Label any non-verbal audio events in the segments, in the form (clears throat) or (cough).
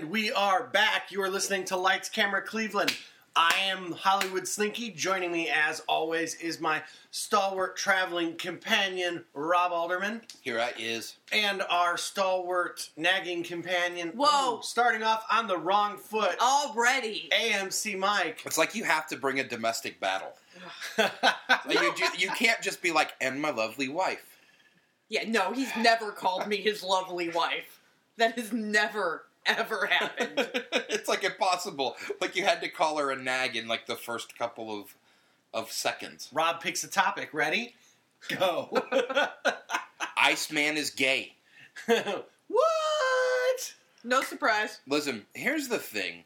And we are back. You are listening to Lights Camera Cleveland. I am Hollywood Slinky. Joining me, as always, is my stalwart traveling companion, Rob Alderman, Here I is. and our stalwart nagging companion. Whoa. Ooh, starting off on the wrong foot, Already. AMC Mike. It's like you have to bring a domestic battle. (laughs) Like you, you can't just be like, and my lovely wife. Yeah, no, he's never called me his lovely wife. That has never, ever happened. (laughs) it's like impossible. Like you had to call her a nag in like the first couple of of seconds. Rob picks a topic. Ready? Go. (laughs) Iceman is gay. (laughs) what? No surprise. Listen, here's the thing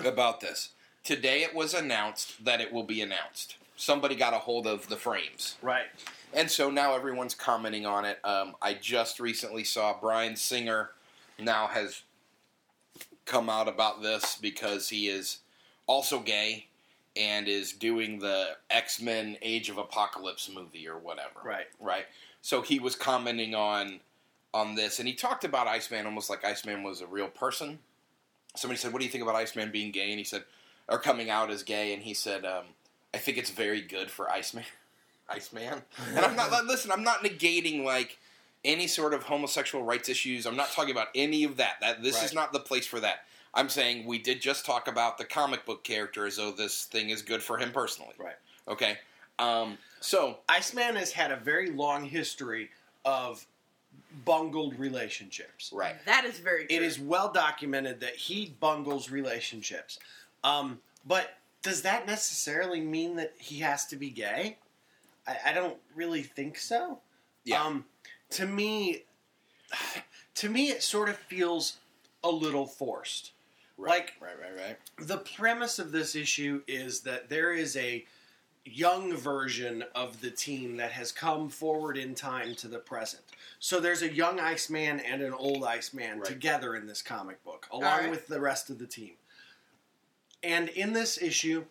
about this. Today it was announced that it will be announced. Somebody got a hold of the frames. Right. And so now everyone's commenting on it. Um, I just recently saw Bryan Singer now has come out about this because he is also gay and is doing the X Men Age of Apocalypse movie or whatever. Right. Right. So he was commenting on on this and he talked about Iceman almost like Iceman was a real person. Somebody said, "What do you think about Iceman being gay?" And he said, or coming out as gay, and he said, um, "I think it's very good for Iceman." (laughs) Iceman. And I'm not (laughs) listen. I'm not negating like any sort of homosexual rights issues. I'm not talking about any of that. That this Right. is not the place for that. I'm saying we did just talk about the comic book character as though this thing is good for him personally. Right. Okay. Um, so Iceman has had a very long history of bungled relationships. right. That is very true. It is well documented that he bungles relationships. Um, but does that necessarily mean that he has to be gay? I, I don't really think so. Yeah. Um, to me, to me, it sort of feels a little forced. right. like- right. Right. Right. The premise of this issue is that there is a young version of the team that has come forward in time to the present. So there's a young Iceman and an old Iceman Right. together in this comic book, along right. with the rest of the team. And in this issue,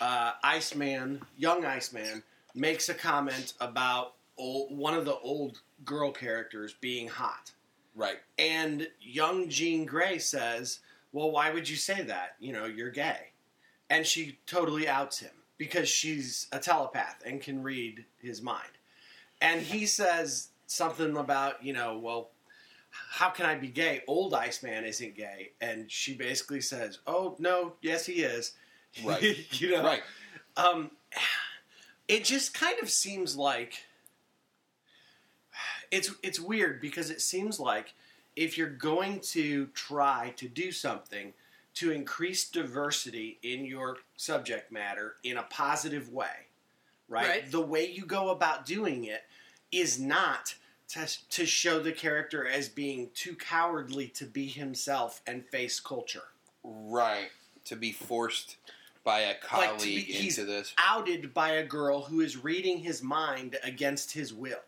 uh, Iceman, young Iceman, makes a comment about old, one of the old girl characters being hot. Right. And young Jean Grey says, Well, why would you say that? You know, you're gay. And she totally outs him because she's a telepath and can read his mind. And he says something about, you know, well, how can I be gay? Old Iceman isn't gay. And she basically says, Oh, no, yes, he is. Right. (laughs) you know? Right. Um, it just kind of seems like it's it's weird because it seems like if you're going to try to do something to increase diversity in your subject matter in a positive way, right? Right. The way you go about doing it is not to, to show the character as being too cowardly to be himself and face culture. Right. To be forced by a Like, to colleague be- he's into this. outed by a girl who is reading his mind against his will.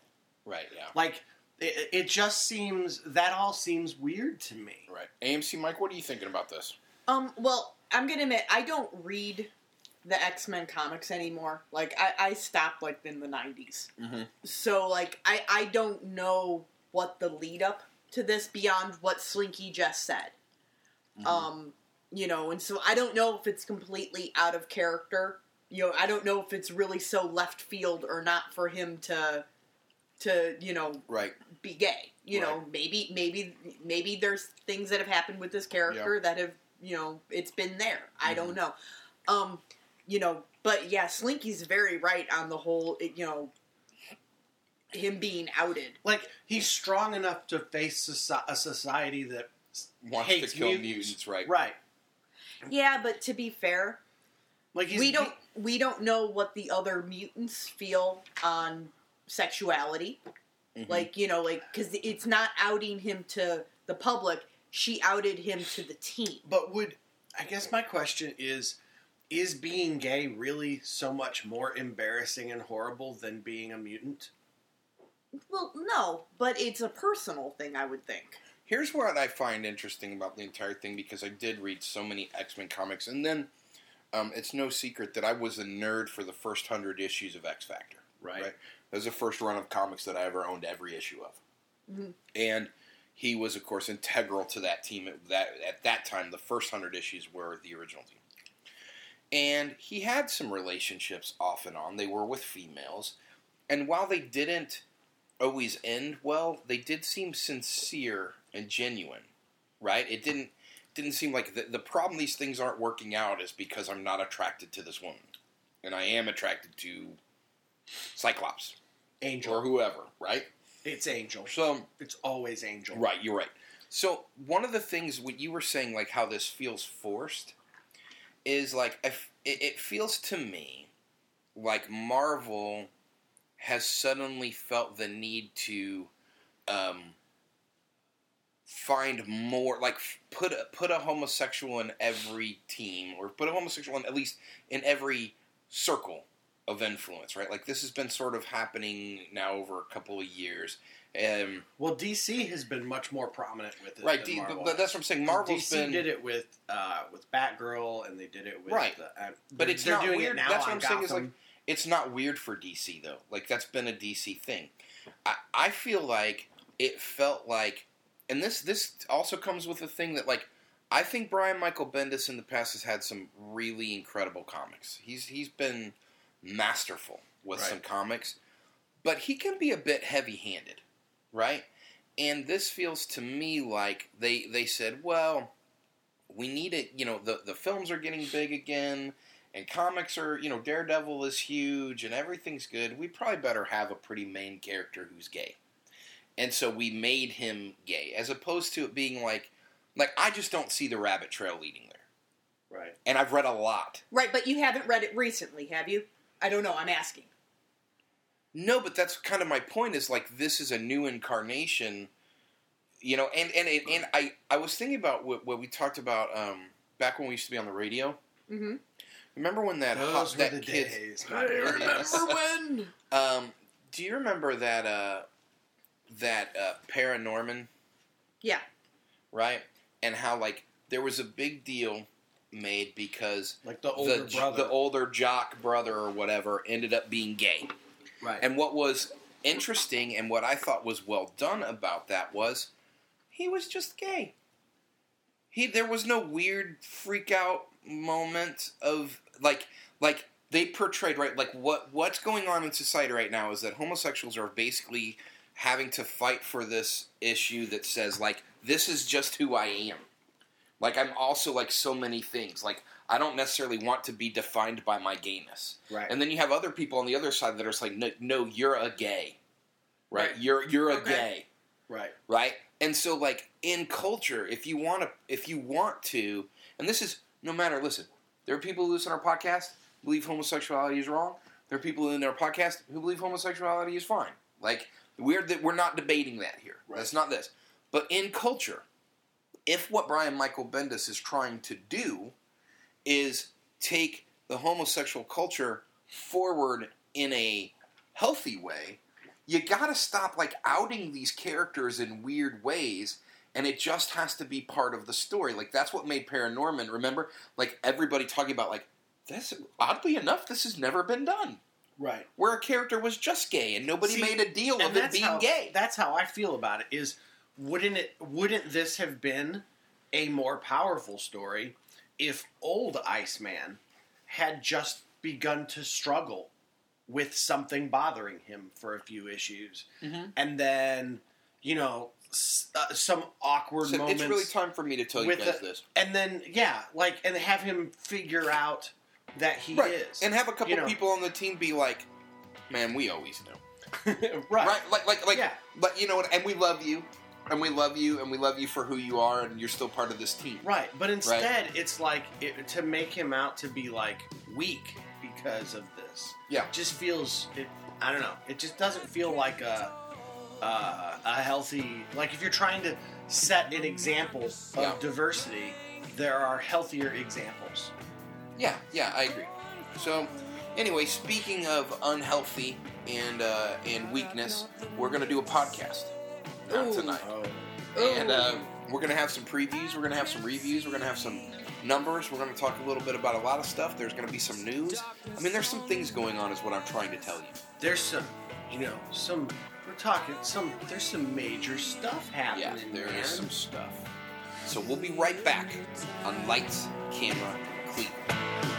Right. Yeah. Like it, it just seems that all seems weird to me. Right. AMC Mike, what are you thinking about this? Um, well, I'm gonna admit I don't read the X Men comics anymore. Like I, I stopped like in the '90s, Mhm. so like I, I don't know what the lead up to this beyond what Slinky just said. Mm-hmm. Um, you know, and so I don't know if it's completely out of character. You know, I don't know if it's really so left field or not for him to, to you know, Right. be gay. You know, maybe maybe maybe there's things that have happened with this character that have you know it's been there. I don't know. Um, you know, but yeah, Slinky's very right on the whole. You know, him being outed. Like he's strong enough to face a society that Wants hates to kill mutants. mutants, right? right. Yeah, but to be fair, Like he's, we don't we don't know what the other mutants feel on sexuality. Mhm. Like you know, like because it's not outing him to the public. She outed him to the team. But would I guess my question is: Is being gay really so much more embarrassing and horrible than being a mutant? Well, no, but it's a personal thing. I would think. Here's what I find interesting about the entire thing because I did read so many X Men comics, and then um, it's no secret that I was a nerd for the first hundred issues of X Factor. Right. Right. That was the first run of comics that I ever owned every issue of. Mhm. And he was, of course, integral to that team. At that at that time, the first hundred issues were the original team, and he had some relationships off and on. They were with females, and while they didn't always end well, they did seem sincere and genuine. Right? It didn't didn't seem like the, the problem. These things aren't working out is because I'm not attracted to this woman, and I am attracted to Cyclops Angel. or whoever. Right? It's Angel. So It's always Angel. Right, you're right. So one of the things what you were saying, like how this feels forced, is like I f- it, it feels to me like Marvel has suddenly felt the need to um, find more, like put a, put a homosexual in every team, or put a homosexual in at least in every circle of influence, right? Like this has been sort of happening now over a couple of years. Um, Well, DC has been much more prominent with it. Right, D, but, that's what I'm saying. Marvel's DC been did it with uh, with Batgirl, and they did it with Right. The, uh, But it's they're not doing weird. it now. That's what I'm saying is, like, it's not weird for DC though. Like that's been a DC thing. I, I feel like it felt like, and this this also comes with a thing that like I think Brian Michael Bendis in the past has had some really incredible comics. He's he's been masterful with Right. some comics, but he can be a bit heavy handed, right? And this feels to me like they they said, well, we need it. You know, the the films are getting big again and comics are, you know, Daredevil is huge and everything's good. We probably better have a pretty main character who's gay. And so we made him gay, as opposed to it being like, like I just don't see the rabbit trail leading there. right. And I've read a lot. Right, but you haven't read it recently, have you? I don't know. I'm asking. No, but that's kind of my point. Is like this is a new incarnation, you know. And and and, and I I was thinking about what, what we talked about um, back when we used to be on the radio. Mm-hmm. Remember when that Those hot, were that the kid? days. I remember when? Um, do you remember that uh, that uh, Paranorman, Yeah. right? And how like there was a big deal made because Like the older the brother. the older jock brother or whatever ended up being gay. right. And what was interesting and what I thought was well done about that was he was just gay. He there was no weird freak out moment of like like they portrayed right like what what's going on in society right now is that homosexuals are basically having to fight for this issue that says like this is just who I am. Like I'm also like so many things. Like I don't necessarily want to be defined by my gayness. right. And then you have other people on the other side that are just like, no, no you're a gay, right? Right. You're you're a Okay. gay, right. right? And so, like in culture, if you want to, if you want to, and this is no matter. Listen, there are people who listen to our podcast believe homosexuality is wrong. There are people in our podcast who believe homosexuality is fine. Like we're that we're not debating that here. Right. That's not this. But in culture, if what Brian Michael Bendis is trying to do is take the homosexual culture forward in a healthy way, you gotta stop like outing these characters in weird ways and it just has to be part of the story. Like that's what made Paranorman, remember? Like everybody talking about like this oddly enough, this has never been done. Right. Where a character was just gay and nobody See, made a deal of it being how, gay. That's how I feel about it. Is wouldn't it? Wouldn't this have been a more powerful story if old Iceman had just begun to struggle with something bothering him for a few issues, Mhm. and then you know uh, some awkward So moments. it's really time for me to tell you guys the- this. and then yeah, like and have him figure out that he is And have a couple You know. people on the team be like, "Man, we always know." (laughs) right. right? Like, like, like, Yeah. but you know what? And we love you, and we love you, and we love you for who you are, and you're still part of this team. Right, but instead it's like it, to make him out to be like weak because of this. Yeah. just feels it. I don't know. It just doesn't feel like a a, a healthy. Like if you're trying to set an example of Yeah. diversity, there are healthier examples. Yeah, yeah, I agree. So, anyway, speaking of unhealthy and uh, and weakness, we're gonna do a podcast Ooh. tonight, Ooh. and uh, we're gonna have some previews. We're gonna have some reviews. We're gonna have some numbers. We're gonna talk a little bit about a lot of stuff. There's gonna be some news. I mean, there's some things going on, is what I'm trying to tell you. There's some, you know, some We're talking some. There's some major stuff Yeah, happening. there man. is some stuff. So we'll be right back on Lights, Camera, Cleveland.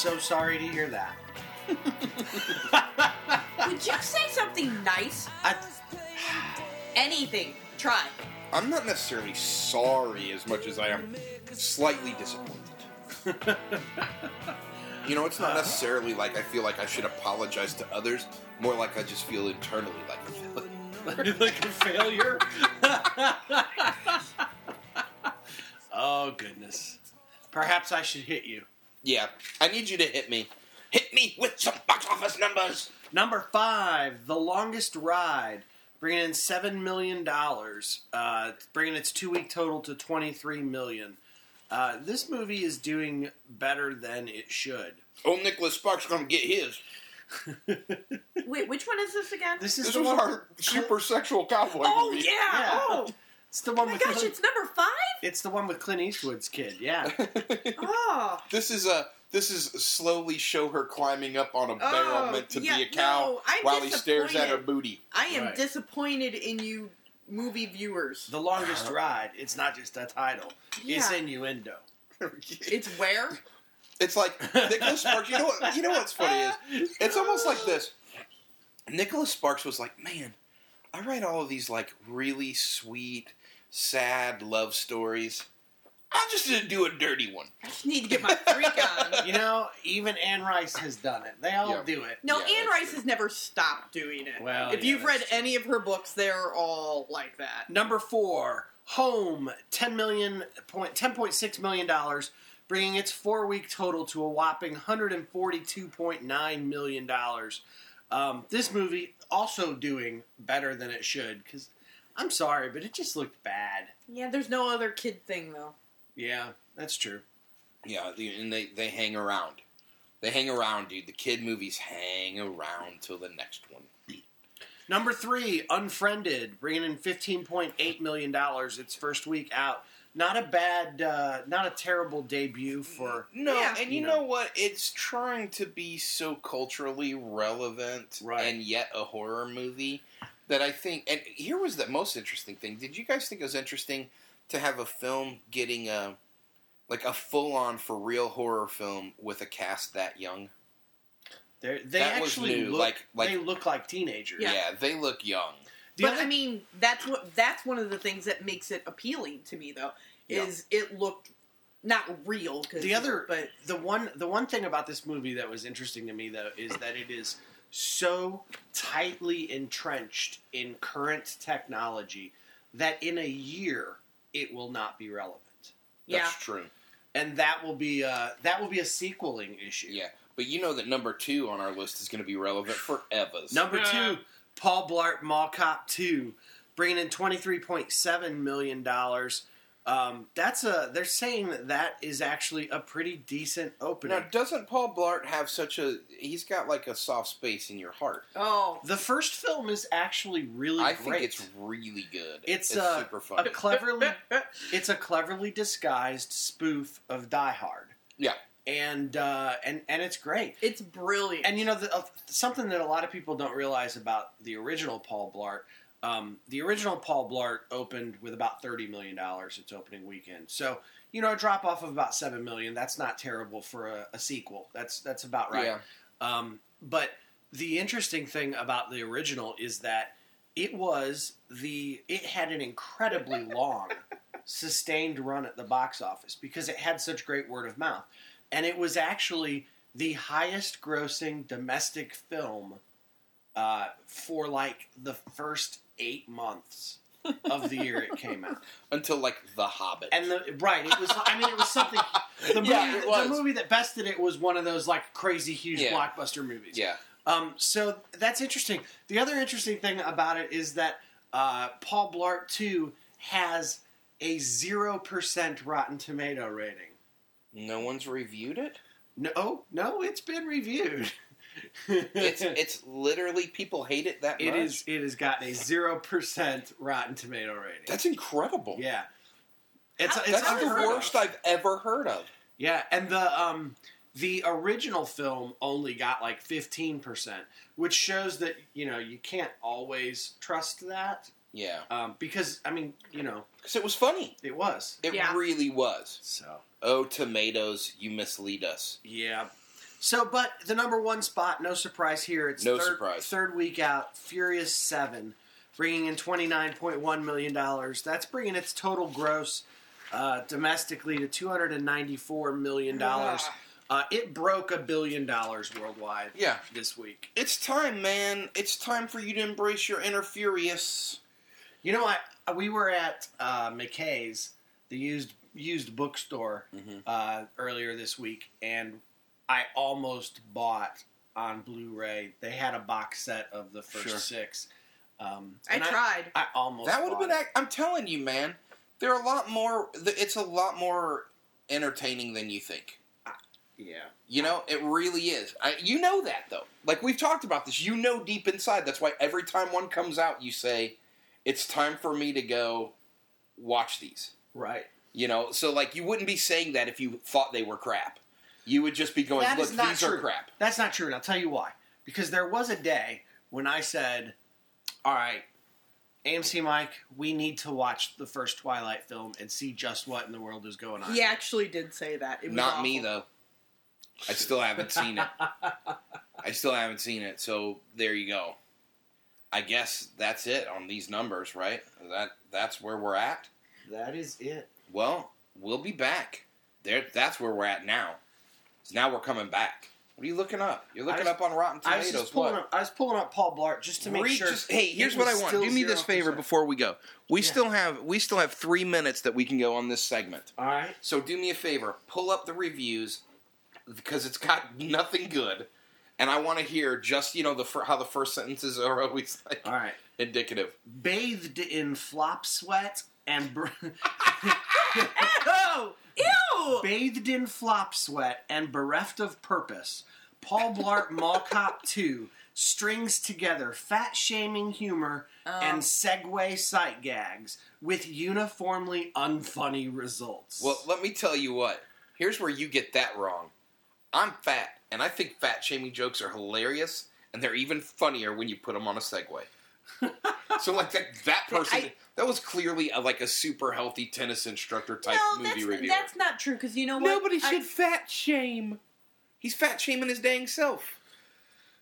So sorry to hear that. (laughs) Would you say something nice? I, (sighs) Anything. Try. I'm not necessarily sorry as much as I am slightly disappointed. (laughs) you know, it's not uh-huh. necessarily like I feel like I should apologize to others, more like I just feel internally like a villain. (laughs) like a failure. oh goodness. Perhaps I should hit you. Yeah, I need you to hit me. Hit me with some box office numbers. Number five, The Longest Ride, bringing in seven million dollars, uh, bringing its two-week total to twenty-three million. Uh, this movie is doing better than it should. Oh, Nicholas Sparks gonna get his. Wait, which one is this again? This is This the was one. our super sexual cowboy oh movie. yeah. Yeah. Oh. It's the one oh my with. gosh, Clint, it's number five. it's the one with Clint Eastwood's kid. Yeah. (laughs) Oh. this is a this is slowly show her climbing up on a barrel Oh, meant to yeah, be a cow no, while he stares at her booty. I am Right. disappointed in you, movie viewers. the Longest Ride. It's not just a title. It's innuendo. (laughs) It's where? It's like Nicholas Sparks. You know what? You know what's funny is (laughs) it's almost like this. Nicholas Sparks was like, man, I write all of these like really sweet, sad love stories. I'm just gonna do a dirty one. I just need to get my freak (laughs) on. You know, even Anne Rice has done it. They all Yeah. do it. No, Yeah, Anne that's Rice true. has never stopped doing it. Well, if yeah, you've read true. any of her books, they're all like that. Number four, Home, ten million point ten point six million dollars, bringing its four week total to a whopping hundred and forty two point nine million dollars. Um, this movie also doing better than it should because I'm sorry, but it just looked bad. Yeah, there's no other kid thing though. Yeah, that's true. Yeah, and they they hang around. They hang around, dude. The kid movies hang around till the next one. Number three, Unfriended, bringing in fifteen point eight million dollars its first week out. Not a bad, uh, not a terrible debut for. No, Yeah. and you You know. know. what? It's trying to be so culturally relevant Right. and yet a horror movie that I think. And here was the most interesting thing. Did you guys think it was interesting to have a film getting a like a full on for real horror film with a cast that young? They're, they That was actually look like- like- they look like teenagers. Yeah. they look young. The but other- I mean, that's what that's one of the things that makes it appealing to me, though, Yeah. is it looked not real. Cause, the other, but the one, the one thing about this movie that was interesting to me though is that it is so tightly entrenched in current technology that in a year it will not be relevant, yeah, That's true. and that will be uh, that will be a sequeling issue. Yeah, but you know that number two on our list is going to be relevant forever. (laughs) Number two, Paul Blart Mall Cop Two, bringing in twenty three point seven million dollars. Um, that's a. They're saying that that is actually a pretty decent opening. Now, doesn't Paul Blart have such a? He's got like a soft space in your heart. oh, the first film is actually really I great. think it's really good. It's, super a fun. cleverly. (laughs) it's a cleverly disguised spoof of Die Hard, yeah, and uh, and and it's great. it's brilliant. And you know, the, uh, something that a lot of people don't realize about the original Paul Blart. Um, the original Paul Blart opened with about thirty million dollars its opening weekend. So you know, a drop off of about seven million. That's not terrible for a, a sequel. That's that's about right. yeah. Um, but the interesting thing about the original is that it was the it had an incredibly (laughs) long, sustained run at the box office because it had such great word of mouth, and it was actually the highest grossing domestic film uh, for like the first eight months of the year it came out. (laughs) Until like The Hobbit. And the right, it was. I mean, it was something. (laughs) The movie, Yeah, it was. the movie that bested it was one of those like crazy huge Yeah. blockbuster movies. yeah, Um, so that's interesting. The other interesting thing about it is that uh, Paul Blart Two has a 0% Rotten Tomato rating. No one's reviewed it. No, no, it's been reviewed. (laughs) It's (laughs) it's literally people hate it that It much. is. It has gotten a zero percent Rotten Tomato rating. That's incredible. yeah. It's How- it's That's the unheard of. worst I've ever heard of. Yeah, and the um the original film only got like fifteen percent, which shows that you know you can't always trust that Yeah, um, because I mean you know because it was funny. it was It Yeah. really was. so Oh, tomatoes, you mislead us. yeah. So, but the number one spot, no surprise here. It's No third, surprise. Third week out, Furious Seven, bringing in twenty nine point one million dollars. That's bringing its total gross uh, domestically to two hundred and ninety four million dollars. Uh, it broke a billion dollars worldwide. Yeah. this week. It's time, man. It's time for you to embrace your inner furious. You know what? We were at uh, McKay's, the used used bookstore, Mhm. uh, earlier this week, and I almost bought on Blu-ray. They had a box set of the first Sure. six. Um, I tried. I, almost That would have been. it. I'm telling you, man. They're a lot more. It's a lot more entertaining than you think. Yeah. You know, it really is. I, you know that though. Like we've talked about this. You know deep inside. That's why every time one comes out, you say, "It's time for me to go watch these." Right. You know, so like you wouldn't be saying that if you thought they were crap. You would just be going, That is "Look, not these true. are crap." That's not true, and I'll tell you why. Because there was a day when I said, "All right, AMC Mike, we need to watch the first Twilight film and see just what in the world is going on." He actually did say that. It was Not me though. I still haven't seen it. (laughs) I still haven't seen it. So there you go. I guess that's it on these numbers, right? That that's where we're at. that is it. Well, we'll be back. There, that's where we're at now. 'Cause now we're coming back. What are you looking up? You're looking up on Rotten I was Tomatoes. just pulling what? up. I was pulling up Paul Blart just to make Read- sure. just- hey, here's what I want. Do me this favor 0%. before we go. We Yeah. still have we still have three minutes that we can go on this segment. All right. So do me a favor, pull up the reviews because it's got (laughs) nothing good, and I want to hear just you know the how the first sentences are always like All right. indicative. Bathed in flop sweat and ber- Oh, (laughs) ew! bathed in flop sweat and bereft of purpose, Paul Blart Mall Cop 2 strings together fat shaming humor and Um. Segway sight gags with uniformly unfunny results. Well, let me tell you what. Here's where you get that wrong. I'm fat, and I think fat shaming jokes are hilarious, and they're even funnier when you put them on a Segway. (laughs) so, like that, that person, I- that was clearly a, like a super healthy tennis instructor type no, movie that's, reviewer. that's not true because you know what? Nobody I- should fat shame. He's fat shaming his dang self.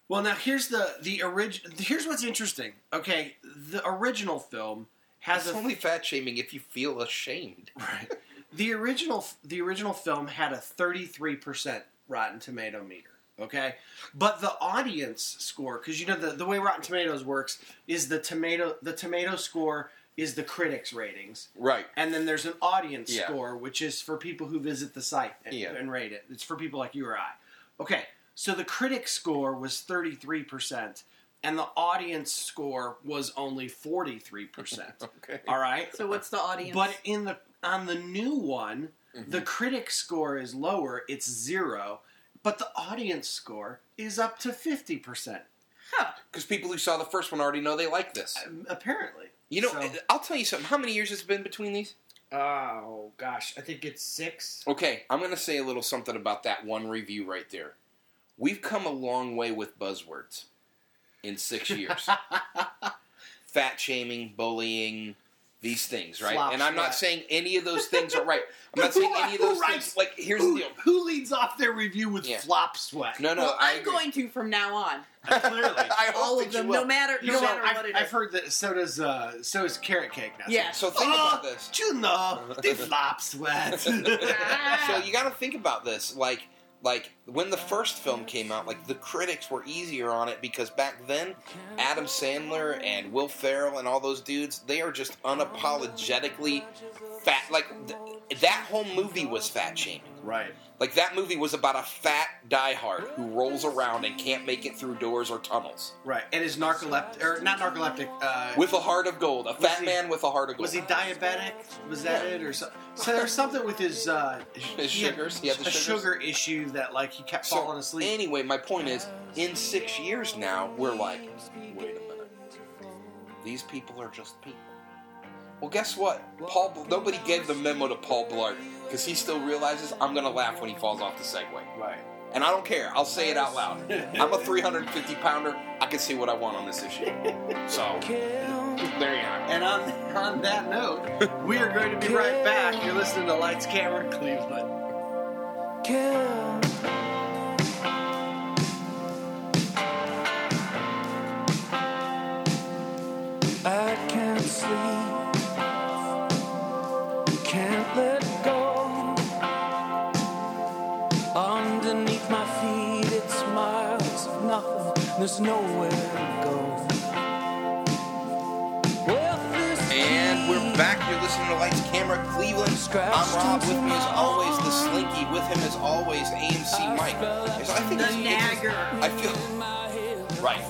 Well, now here's the the original. Here's what's interesting. Okay, the original film has It's a only fat shaming if you feel ashamed. (laughs) right. The original the original film had a 33% Rotten Tomato meter, okay? But the audience score cuz you know the the way Rotten Tomatoes works is the tomato the tomato score is the critics ratings. Right. And then there's an audience Yeah. score which is for people who visit the site and, Yeah. and rate it. It's for people like you or I. Okay. So the critic score was 33% and the audience score was only 43%. (laughs) Okay. All right? So what's the audience? But in the on the new one, Mm-hmm. the critic score is lower; it's zero. But the audience score is up to fifty percent. huh. Because people who saw the first one already know they like this. Uh, apparently, You know, So- uh, I'll tell you something. How many years has it been between these? oh gosh, I think it's six. Okay, I'm going to say a little something about that one review right there. We've come a long way with buzzwords in six years. (laughs) Fat shaming, bullying, these things, right? Flop and I'm not sweat. saying any of those things are right. (laughs) I'm not saying any of those writes- things. Like, here's who, the deal. who leads off their review with Yeah. flop sweat? No, no, well, I I'm agree. going to from now on. Clearly. (laughs) I All of them, no matter You no know, matter I've, what it is. I've heard that so does uh, so is carrot cake now. Yeah. So think oh, about this. do You know the flop sweat. (laughs) so you got to think about this. Like, like when the first film came out, like the critics were easier on it because back then, Adam Sandler and Will Ferrell and all those dudes, they are just unapologetically fat. Like th- that whole movie was fat shaming. Right. Like that movie was about a fat diehard who rolls around and can't make it through doors or tunnels Right. And is narcoleptic or not narcoleptic? Uh, with a heart of gold. A fat he- man with a heart of gold. was he diabetic? Was that it or so? So there was something with his uh, His he had sugars? He had the a sugar issue that like he kept So, falling asleep. Anyway, my point is, in six years now, we're like, wait a minute, these people are just people. Well, guess what? Paul, Nobody gave the memo to Paul Blart because he still realizes I'm gonna laugh when he falls off the Segway, right. and I don't care. I'll say it out loud. (laughs) I'm a 350 pounder. I can say what I want on this issue. So there you are. And on on that note, we are going to be right back. You're listening to Lights Camera Cleveland. Kill. And we're back. You're listening to Lights, Camera, Cleveland. I'm Rob. With me, as always, the Slinky. With him, as always, AMC Mike. So I think The it's, it's- nagger. I feel right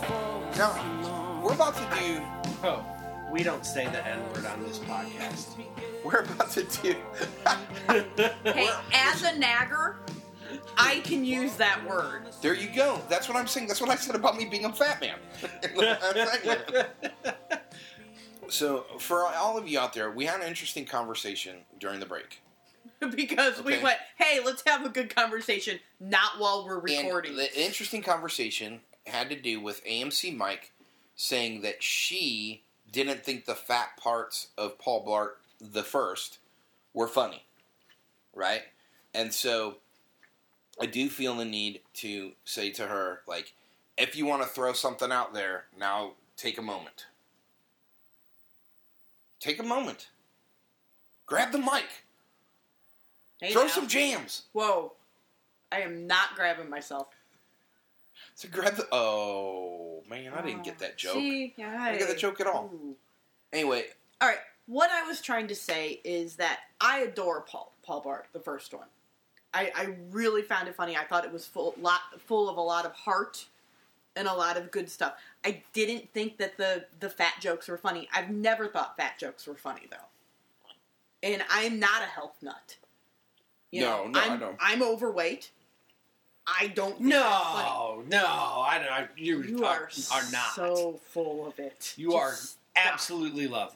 now. We're about to do. Oh, we don't say the N word on this podcast. (laughs) We're about to do. (laughs) Hey, as a nagger, I can use that word. there you go. That's what I'm saying. That's what I said about me being a fat man. (laughs) so, for all of you out there, we had an interesting conversation during the break. because we Okay. went, hey, let's have a good conversation, not while we're And recording. the interesting conversation had to do with AMC Mike saying that she didn't think the fat parts of Paul Blart the first were funny, right? And so I do feel the need to say to her, like, if you want to throw something out there, now take a moment. Take a moment. Grab the mic. Hey, throw now. some jams. Whoa. I am not grabbing myself. So grab the. Oh man, I didn't get that joke. See, yeah, I didn't get the joke at all. Ooh. Anyway, All right. What I was trying to say is that I adore Paul Paul Bart, the first one. I, I really found it funny. I thought it was full lot full of a lot of heart and a lot of good stuff. I didn't think that the the fat jokes were funny. I've never thought fat jokes were funny though. And I'm not a health nut. You No, know, no, I I'm, know. I'm overweight. I don't. Think that's funny. No, no, I don't. You, You are, are, are not. so full of it. you are stop. absolutely lovely.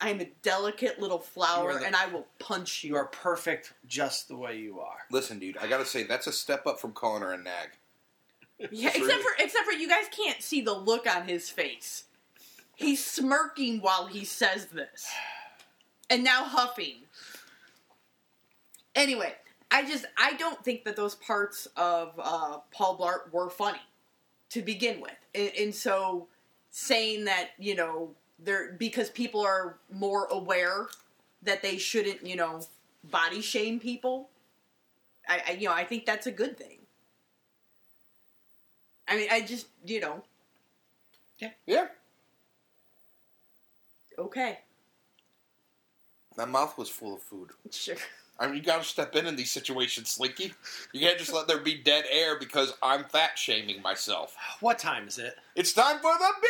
I'm a delicate little flower, the- and I will punch you. You are perfect just the way you are. listen, dude, I gotta say that's a step up from calling her a nag. Yeah, True. except for except for you guys can't see the look on his face. He's smirking while he says this, and now huffing. Anyway, I just I don't think that those parts of uh, Paul Blart were funny to begin with, and, and so saying that you know they're because people are more aware that they shouldn't you know body shame people. I, I you know I think that's a good thing. I mean, I just, you know, Yeah, okay, my mouth was full of food. (laughs) sure. I mean, you gotta step in in these situations, Slinky. You can't just let there be dead air because I'm fat shaming myself. What time is it? It's time for the big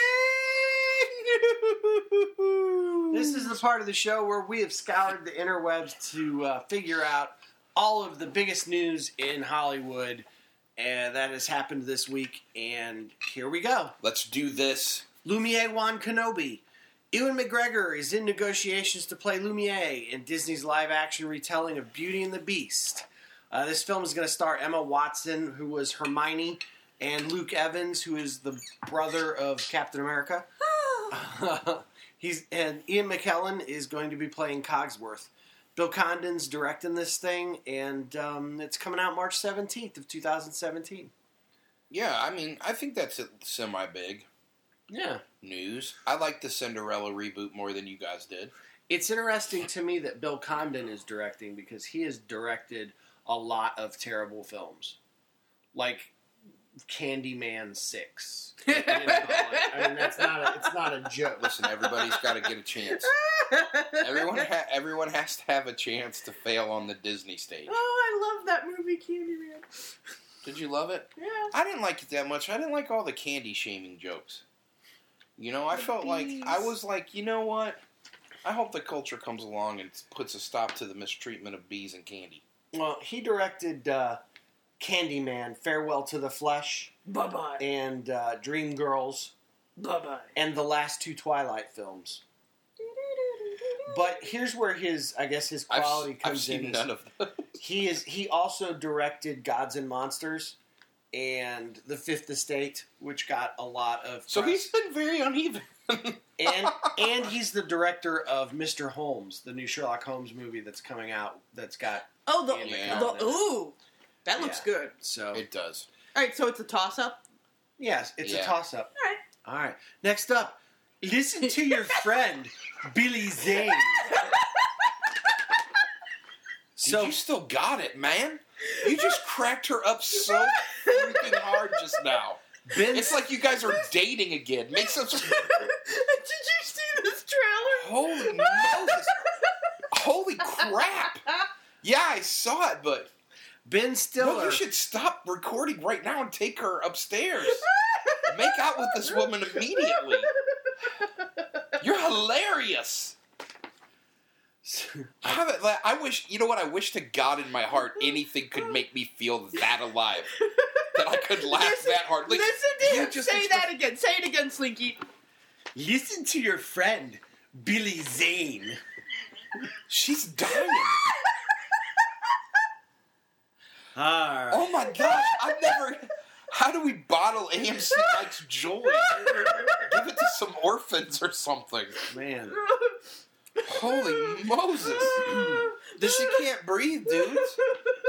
news. This is the part of the show where we have scoured the interwebs to uh, figure out all of the biggest news in Hollywood and that has happened this week. And here we go. Let's do this. Lumiere Wan Kenobi. Ewan McGregor is in negotiations to play Lumiere in Disney's live action retelling of Beauty and the Beast. Uh, this film is going to star Emma Watson, who was Hermione, and Luke Evans, who is the brother of Captain America. (gasps) (laughs) He's and Ian McKellen is going to be playing Cogsworth. Bill Condon's directing this thing, and um, it's coming out March seventeenth of two thousand seventeen. Yeah, I mean, I think that's semi big Yeah, news. I like the Cinderella reboot more than you guys did. it's interesting to me that Bill Condon is directing because he has directed a lot of terrible films. like Candyman Six. (laughs) You know, like, I mean, that's not a, it's not a joke. Listen, everybody's got to get a chance. Everyone, ha- everyone has to have a chance to fail on the Disney stage. Oh, I love that movie, Candyman. Did you love it? Yeah. I didn't like it that much. I didn't like all the candy shaming jokes. You know, I The felt like. I was like, you know what? I hope the culture comes along and puts a stop to the mistreatment of bees and candy. Well, he directed uh, Candyman, Farewell to the Flesh, Bye bye. and uh, Dreamgirls, Bye bye. and the last two Twilight films. But here's where his, I guess, his I've, quality I've comes seen in. none of them. He is. He also directed Gods and Monsters, and The Fifth Estate, which got a lot of. So press. he's been very uneven. (laughs) and and he's the director of Mr. Holmes, the new Sherlock Holmes movie that's coming out. That's got Oh, the, Yeah. The ooh, that looks Yeah. good. So it does. All right, so it's a toss up. yes, it's Yeah. a toss up. All right. All right. Next up, listen to your (laughs) friend Billy Zane. So (laughs) So you still got it, man. You just cracked her up so freaking hard just now. Ben, It's like you guys are dating again. Make some. Did you see this trailer? Holy (laughs) Moses! Holy crap! Yeah, I saw it, but Ben no, Stiller. you should stop recording right now and take her upstairs. Make out with this woman immediately. You're hilarious. (laughs) I haven't. Like, I wish. You know what? I wish to God in my heart anything could make me feel that alive. That I could laugh Listen- that hard. Like, Listen to you him just say express- that again. Say it again, Slinky. listen to your friend Billy Zane. She's dying. All right. Oh my gosh! I've never. How do we bottle AMC Mike's joy? Give it to some orphans or something. man. Holy Moses! (laughs) This she can't breathe, dude.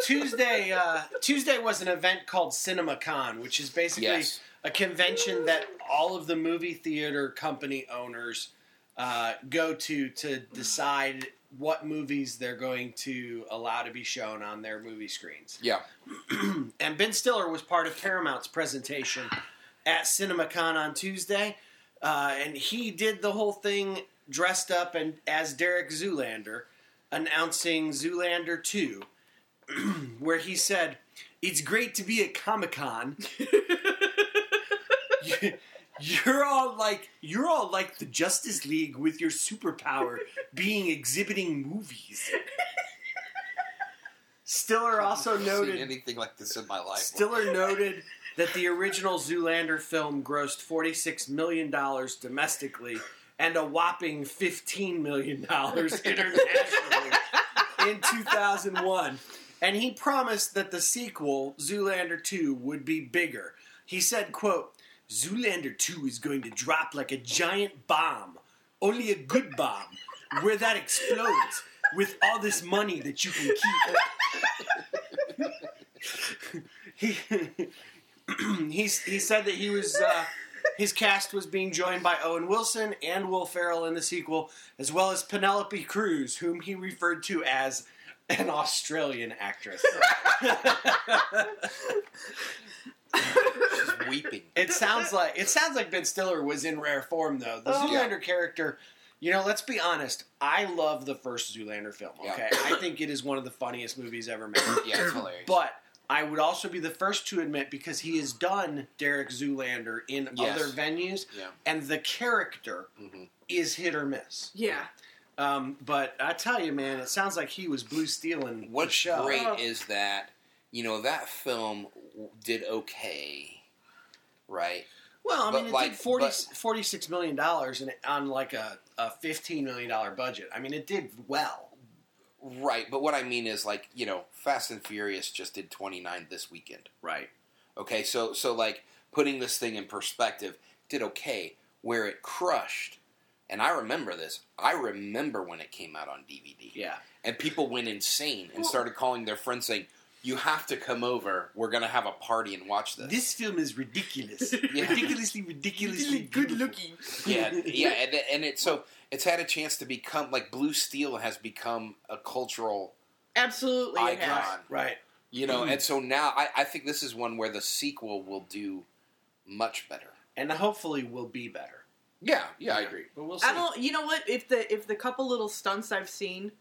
Tuesday, uh, Tuesday was an event called CinemaCon, which is basically Yes. a convention that all of the movie theater company owners uh, go to to decide what movies they're going to allow to be shown on their movie screens. Yeah. (clears throat) And Ben Stiller was part of Paramount's presentation at CinemaCon on Tuesday, uh, and he did the whole thing dressed up and as Derek Zoolander, announcing Zoolander Two, (clears throat) where he said, "It's great to be at Comic Con." (laughs) (laughs) You're all like you're all like the Justice League with your superpower being exhibiting movies. Stiller also I've never seen noted anything like this in my life. Stiller noted that the original Zoolander film grossed $46 million domestically and a whopping $15 million (laughs) internationally in 2001. And he promised that the sequel, Zoolander 2, would be bigger. He said, quote, Zoolander 2 is going to drop like a giant bomb, only a good bomb, where that explodes with all this money that you can keep. (laughs) he (clears throat) he he said that he was uh, his cast was being joined by Owen Wilson and Will Ferrell in the sequel, as well as Penelope Cruz, whom he referred to as an Australian actress. She's weeping. it sounds like it sounds like Ben Stiller was in rare form though. The Oh. Zoolander character, you know, let's be honest. I love the first Zoolander film. Yeah. Okay, I think it is one of the funniest movies ever made. Yeah, it's hilarious. But I would also be the first to admit because he has done Derek Zoolander in Yes. other venues, Yeah. and the character Mhm. is hit or miss. Yeah. Um, but I tell you, man, it sounds like he was blue stealing the What's show. great Oh. is that you know that film did okay, right? Well, I But mean, it like- did 40, but- $46 million on like a, a $15 million budget. I mean, it did well. Right, but what I mean is like you know, Fast and Furious just did twenty nine this weekend. Right. Okay, so so like putting this thing in perspective, did okay. Where it crushed, and I remember this. I remember when it came out on DVD, Yeah. and people went insane and started calling their friends saying, "You have to come over. We're gonna have a party and watch this." This film is ridiculous. (laughs) Yeah. Ridiculously, ridiculously good looking. yeah, yeah, and and it so it's had a chance to become like Blue Steel has become a cultural Absolutely, it has. icon. Right. You know, and mm-hmm. so now I, I think this is one where the sequel will do much better. and hopefully will be better. Yeah, yeah, I agree. But we'll see. I don't. You know what? If the if the couple little stunts I've seen,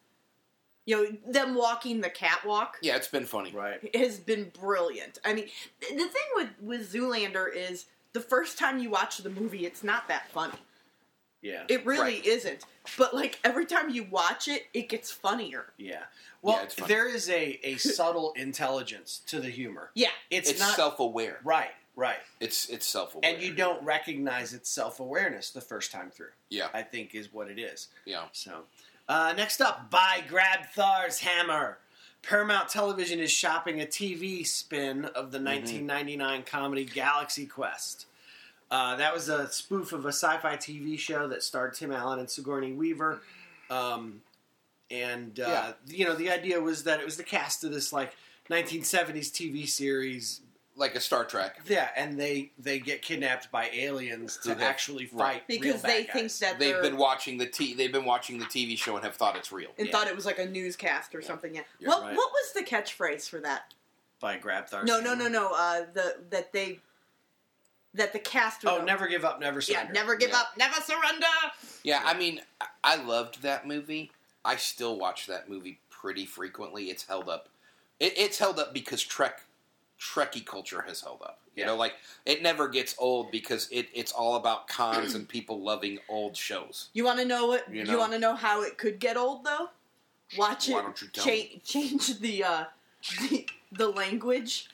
you know, them walking the catwalk Yeah, it's been funny. Right. has been brilliant. I mean, the thing with with Zoolander is the first time you watch the movie, it's not that funny. Yeah. It really Right. isn't. But like every time you watch it, it gets funnier. Yeah. Well, Yeah, there is a, a (laughs) subtle intelligence to the humor. Yeah. It's, It's, not self-aware. right, right, It's it's self-aware. and you don't recognize its self awareness the first time through. Yeah, I think is what it is. yeah. So, uh, next up, by Grab Thar's Hammer. Paramount Television is shopping a TV spin of the 1999 comedy Galaxy Quest. Uh, that was a spoof of a sci-fi TV show that starred Tim Allen and Sigourney Weaver. Um, and uh, Yeah. you know, the idea was that it was the cast of this like 1970s TV series. Like a Star Trek. Yeah, and they they get kidnapped by aliens to Okay. actually fight Right. real Because bad they guys. think that They've they're been watching the t- they've been watching the TV show and have thought it's real. and Yeah. thought it was like a newscast or something. Yeah. Yeah, what right. what was the catchphrase for that? by Grabthar's No, no, no, no. Uh, the that they that the cast. would Oh, know. never give up, never Yeah, surrender. never give Yeah. up, never surrender. Yeah, I mean, I- I loved that movie. I still watch that movie pretty frequently. It's held up. It, it's held up because Trek, Trekkie culture has held up. You Yeah. know, like it never gets old because it, it's all about cons and people loving old shows. You want to know what? You You, want to know how it could get old though? Watch it. Why don't you tell cha- me? change the uh, (laughs) the, the language.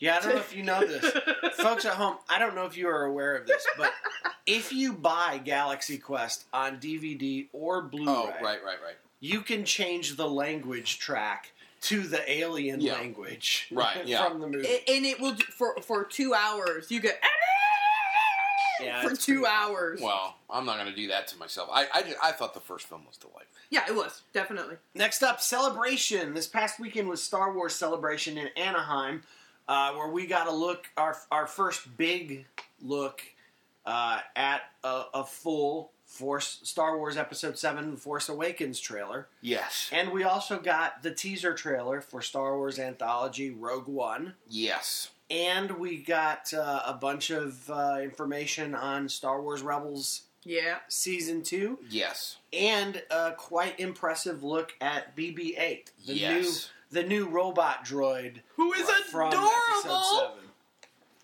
Yeah, I don't know if you know this. (laughs) Folks at home, I don't know if you are aware of this, but if you buy Galaxy Quest on DVD or Blu-ray, Oh, right, right, right. you can change the language track to the alien Yeah. language Right, (laughs) yeah. from the movie. A- and it will do, for for two hours. You get Yeah, (laughs) for it's two pretty- hours. Well, I'm not going to do that to myself. I, I, ju- I thought the first film was delightful. Yeah, it was definitely. Next up, Celebration. This past weekend was Star Wars Celebration in Anaheim, uh, where we got a look, our, our first big look uh, at a, a full Force Star Wars Episode 7 Force Awakens trailer. Yes. And we also got the teaser trailer for Star Wars Anthology Rogue One. Yes. And we got uh, a bunch of uh, information on Star Wars Rebels Yeah. Season 2. Yes. And a quite impressive look at BB 8, the, Yes. new, the new robot droid Who is from adorable? Episode 7.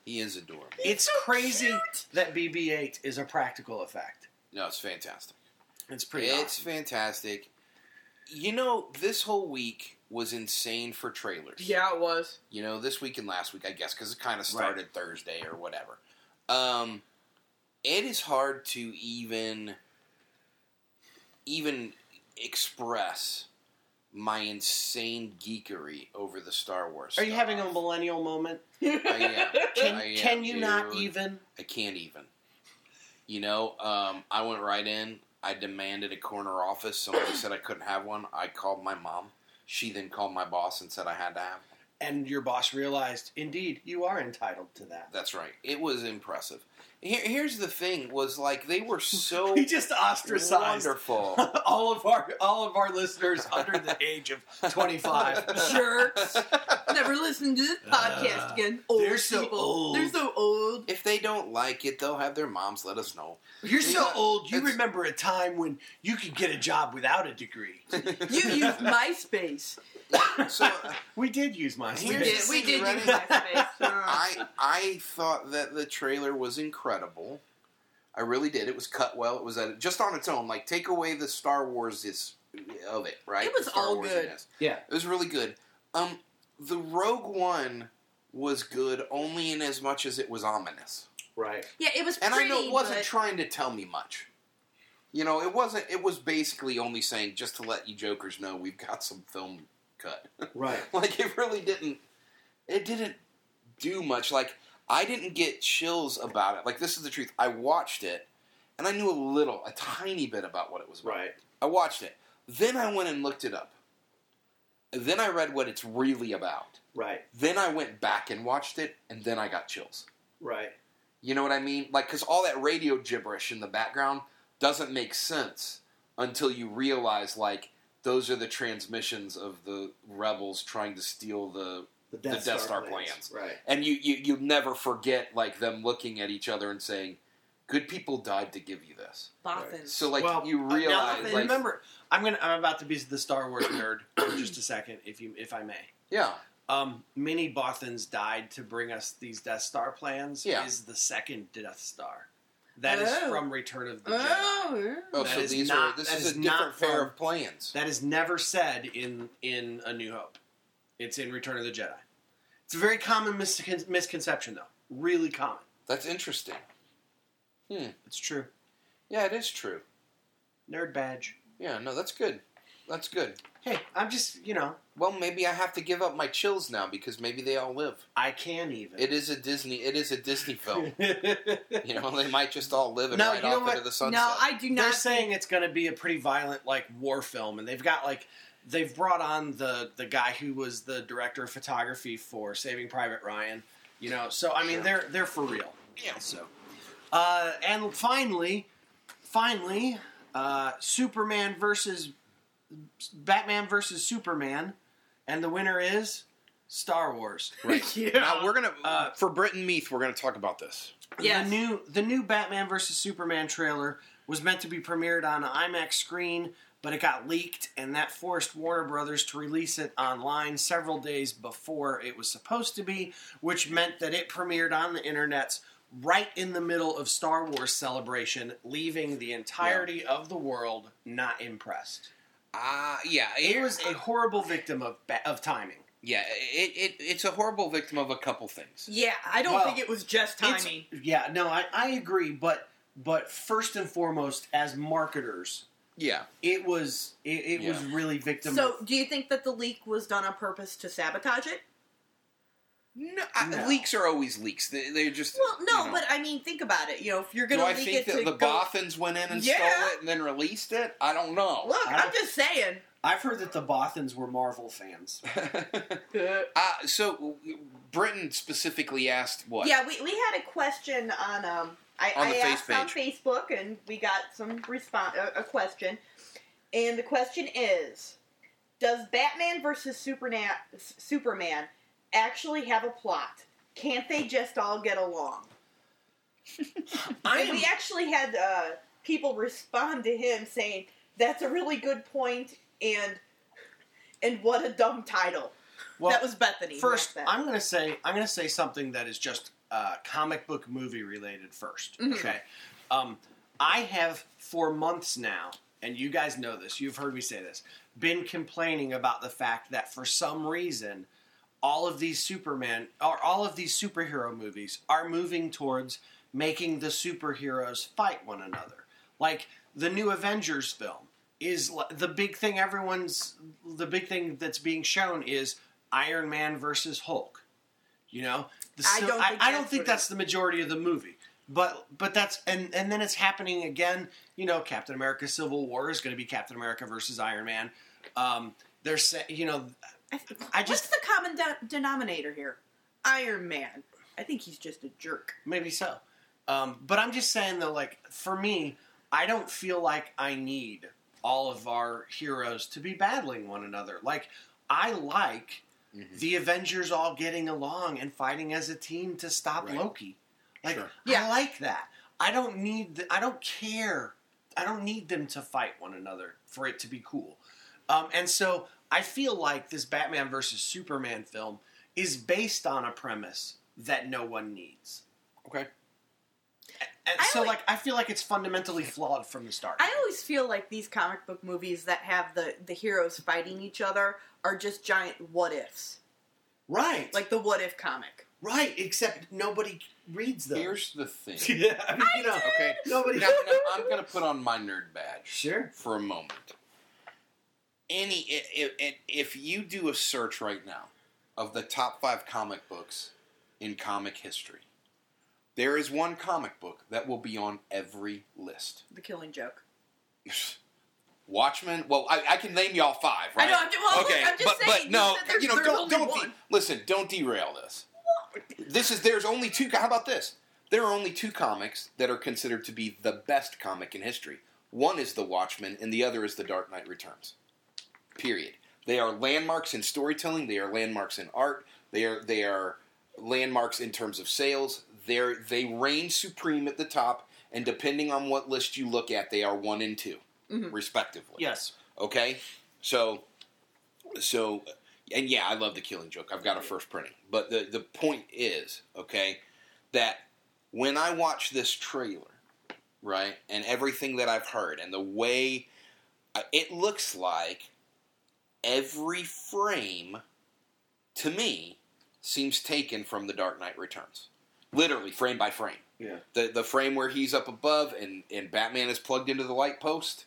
He is adorable. It's so crazy cute. that BB 8 is a practical effect. No, it's fantastic. It's pretty It's awesome. fantastic. You know, this whole week was insane for trailers. Yeah, it was. You know, this week and last week, I guess, because it kind of started Thursday or whatever. Um, it is hard to even even express my insane geekery over the Star Wars. Are you having a millennial moment? I am. (laughs) Can, I am, can you not even? I can't even. You know, um, I went right in. I demanded a corner office. Somebody said I couldn't have one. I called my mom. She then called my boss and said I had to have one. And your boss realized, indeed, you are entitled to that. That's right. It was impressive. Here, here's the thing: was like they were so (laughs) We just ostracized wonderful. (laughs) all of our all of our listeners under the age of twenty five. (laughs) Jerks. Never listen to this podcast Uh, again. Old they're so people. old. They're so old. if they don't like it, they'll have their moms let us know. You're so Yeah, old. You it's- remember a time when you could get a job without a degree. You used MySpace. So We did use my. We did. We did use MySpace. I (laughs) I thought that the trailer was incredible. I really did. It was cut well. It was at, just on its own. Like take away the Star Wars is of it, right? It was all Wars good. Yeah. It was really good. Um, the Rogue One was good only in as much as it was ominous, Right. yeah, it was and pretty, I know it wasn't but- trying to tell me much. You know, it wasn't. It was basically only saying just to let you jokers know we've got some film cut. (laughs) Right. like it really didn't it didn't do much. Like i didn't get chills about it. Like this is the truth. I watched it and i knew a little a tiny bit about what it was about. Right. i watched it. Then i went and looked it up. Then i read what it's really about. Right. then i went back and watched it and then i got chills. Right. you know what i mean? Like because all that radio gibberish in the background doesn't make sense until you realize like those are the transmissions of the rebels trying to steal the The the the Death Star plans. Right. and you, you you never forget like them looking at each other and saying, "Good people died to give you this." Bothans. So like well, you uh, now, realize, like, remember, I'm gonna. I'm about to be the Star Wars nerd for (clears throat) just a second, if you, if I may. yeah, Um, Minnie Bothans died to bring us these Death Star plans. Yeah. is the second Death Star. That is Oh. from Return of the Jedi. oh, yeah. oh, That so is these not- are this that is is a not different pair from- of plans. That is never said in in A New Hope. It's in Return of the Jedi. It's a very common miscon- misconception, though. Really common. That's interesting. Hmm. It's true. Yeah, it is true. Nerd badge. Yeah, no, that's good. That's good. Hey, I'm just you know Well, maybe I have to give up my chills now because maybe they all live. I can even. It is a Disney. It is a Disney film. (laughs) you know, they might just all live and No, ride you know off what? into the sunset. No, I do not. They're saying it's going to be a pretty violent, like war film, and they've got like they've brought on the the guy who was the director of photography for Saving Private Ryan. You know, so I mean Sure. they're they're for real. Yeah. So, uh, and finally, finally, uh, Superman versus Batman versus Superman, and the winner is Star Wars. Right. (laughs) Yeah. Now we're gonna Uh, for Britton Meath. We're gonna talk about this. Yes. The new the new Batman versus Superman trailer was meant to be premiered on an IMAX screen, but it got leaked, and that forced Warner Brothers to release it online several days before it was supposed to be, which meant that it premiered on the internets right in the middle of Star Wars celebration, leaving the entirety of the world not impressed. Ah, yeah. It was a horrible victim of of timing. yeah. It, it it's a horrible victim of a couple things. Yeah, I don't Well, think it was just timing. yeah, no, I, I agree, but but first and foremost, as marketers, Yeah. it was it, it was really victim. So, do you think that the leak was done on purpose to sabotage it? No, I, No. leaks are always leaks. They, they're just Well, no, you know. but I mean, think about it. You know, if you're going do to I leak think it that the go, Bothans went in and Yeah. stole it and then released it? I don't know. look, I I'm just saying. I've heard that the Bothans were Marvel fans. (laughs) uh, so Britain specifically asked what? Yeah, we, we had a question on um I, On I the asked face on Facebook and we got some response a, a question, and the question is, does Batman versus Superman Superman actually have a plot? Can't they just all get along? (laughs) Am, we actually had uh, people respond to him saying that's a really good point," and and what a dumb title. well, that was Bethany. first. I'm gonna say I'm gonna say something that is just uh, comic book movie related 1st Mhm. Okay, um, I have for months now, and you guys know this. You've heard me say this. Been complaining about the fact that for some reason. All of these Superman, or all of these superhero movies, are moving towards making the superheroes fight one another. Like the new Avengers film is the big thing. Everyone's the big thing that's being shown is Iron Man versus Hulk. You know, I don't I, think I don't that's think that's the majority of the movie. But but that's and and then it's happening again. You know, Captain America: Civil War is going to be Captain America versus Iron Man. Um, they're saying, you know, I, I what's just- the common de- denominator here? Iron Man. I think he's just a jerk. Maybe so. Um, but I'm just saying though, like for me, I don't feel like I need all of our heroes to be battling one another. Like I like Mhm. the Avengers all getting along and fighting as a team to stop Right. Loki. Like Sure. Yeah. I like that. I don't need. The, I don't care. I don't need them to fight one another for it to be cool. Um, and so I feel like this Batman versus Superman film is based on a premise that no one needs. Okay. And so, always- like, I feel like it's fundamentally flawed from the start. I always feel like these comic book movies that have the, the heroes fighting each other are just giant what ifs. right, Like the what if comic. right. Except nobody reads them. Here's the thing. (laughs) yeah, I mean, you know, Okay. nobody. Now, now, (laughs) I'm going to put on my nerd badge Sure. for a moment. Any if, if, if you do a search right now of the top five comic books in comic history, there is one comic book that will be on every list. The killing joke. (laughs) Watchmen. Well, I, I can name you all five, right? I know, I'm well, look, okay, I'm just but, saying, but no, you know, don't don't de- listen. Don't derail this. This is there's only two. How about this? There are only two comics that are considered to be the best comic in history. One is The Watchmen, and the other is The Dark Knight Returns. Period. They are landmarks in storytelling. They are landmarks in art. They are they are landmarks in terms of sales. They they reign supreme at the top, and depending on what list you look at, they are one and 2 Mhm. respectively. Yes. Okay, so so and yeah, I love the Killing Joke. I've got a first printing, but the the point is okay that when I watch this trailer, right, and everything that I've heard, and the way uh, it looks like every frame to me seems taken from The Dark Knight Returns, literally frame by frame Yeah. the the frame where he's up above and and Batman is plugged into the light post,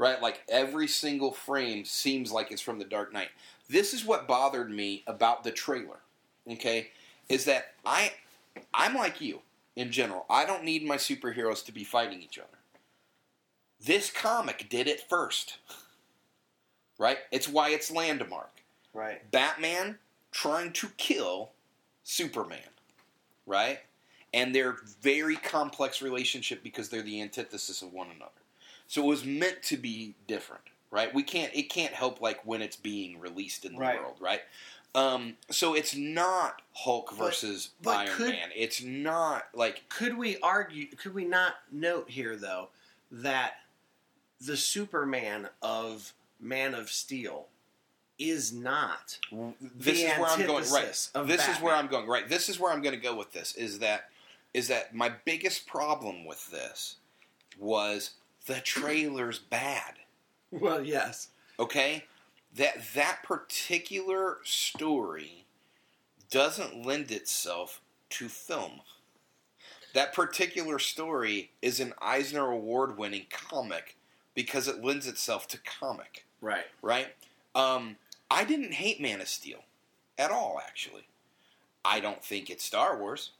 right? Like every single frame seems like it's from the Dark Knight. This is what bothered me about the trailer. Okay, is that I I'm like you in general. I don't need my superheroes to be fighting each other. This comic did it first. (laughs) Right? It's why it's landmark. Right. Batman trying to kill Superman, right? And their very complex relationship because they're the antithesis of one another. So it was meant to be different, right? We can't it can't help like when it's being released in the Right. world, right? Um, so it's not Hulk versus but Iron could- Man. It's not like Could we argue? Could we not note here though that the Superman of Man of Steel is not this the is where I'm going. Right. This is where I'm going. Right. This is where I'm going to go with this. Is that is that my biggest problem with this was the trailer's bad. well, yes, Okay, that that particular story doesn't lend itself to film. That particular story is an Eisner Award winning comic because it lends itself to comic right, right? Um, I didn't hate Man of Steel at all, actually. I don't think it's Star Wars.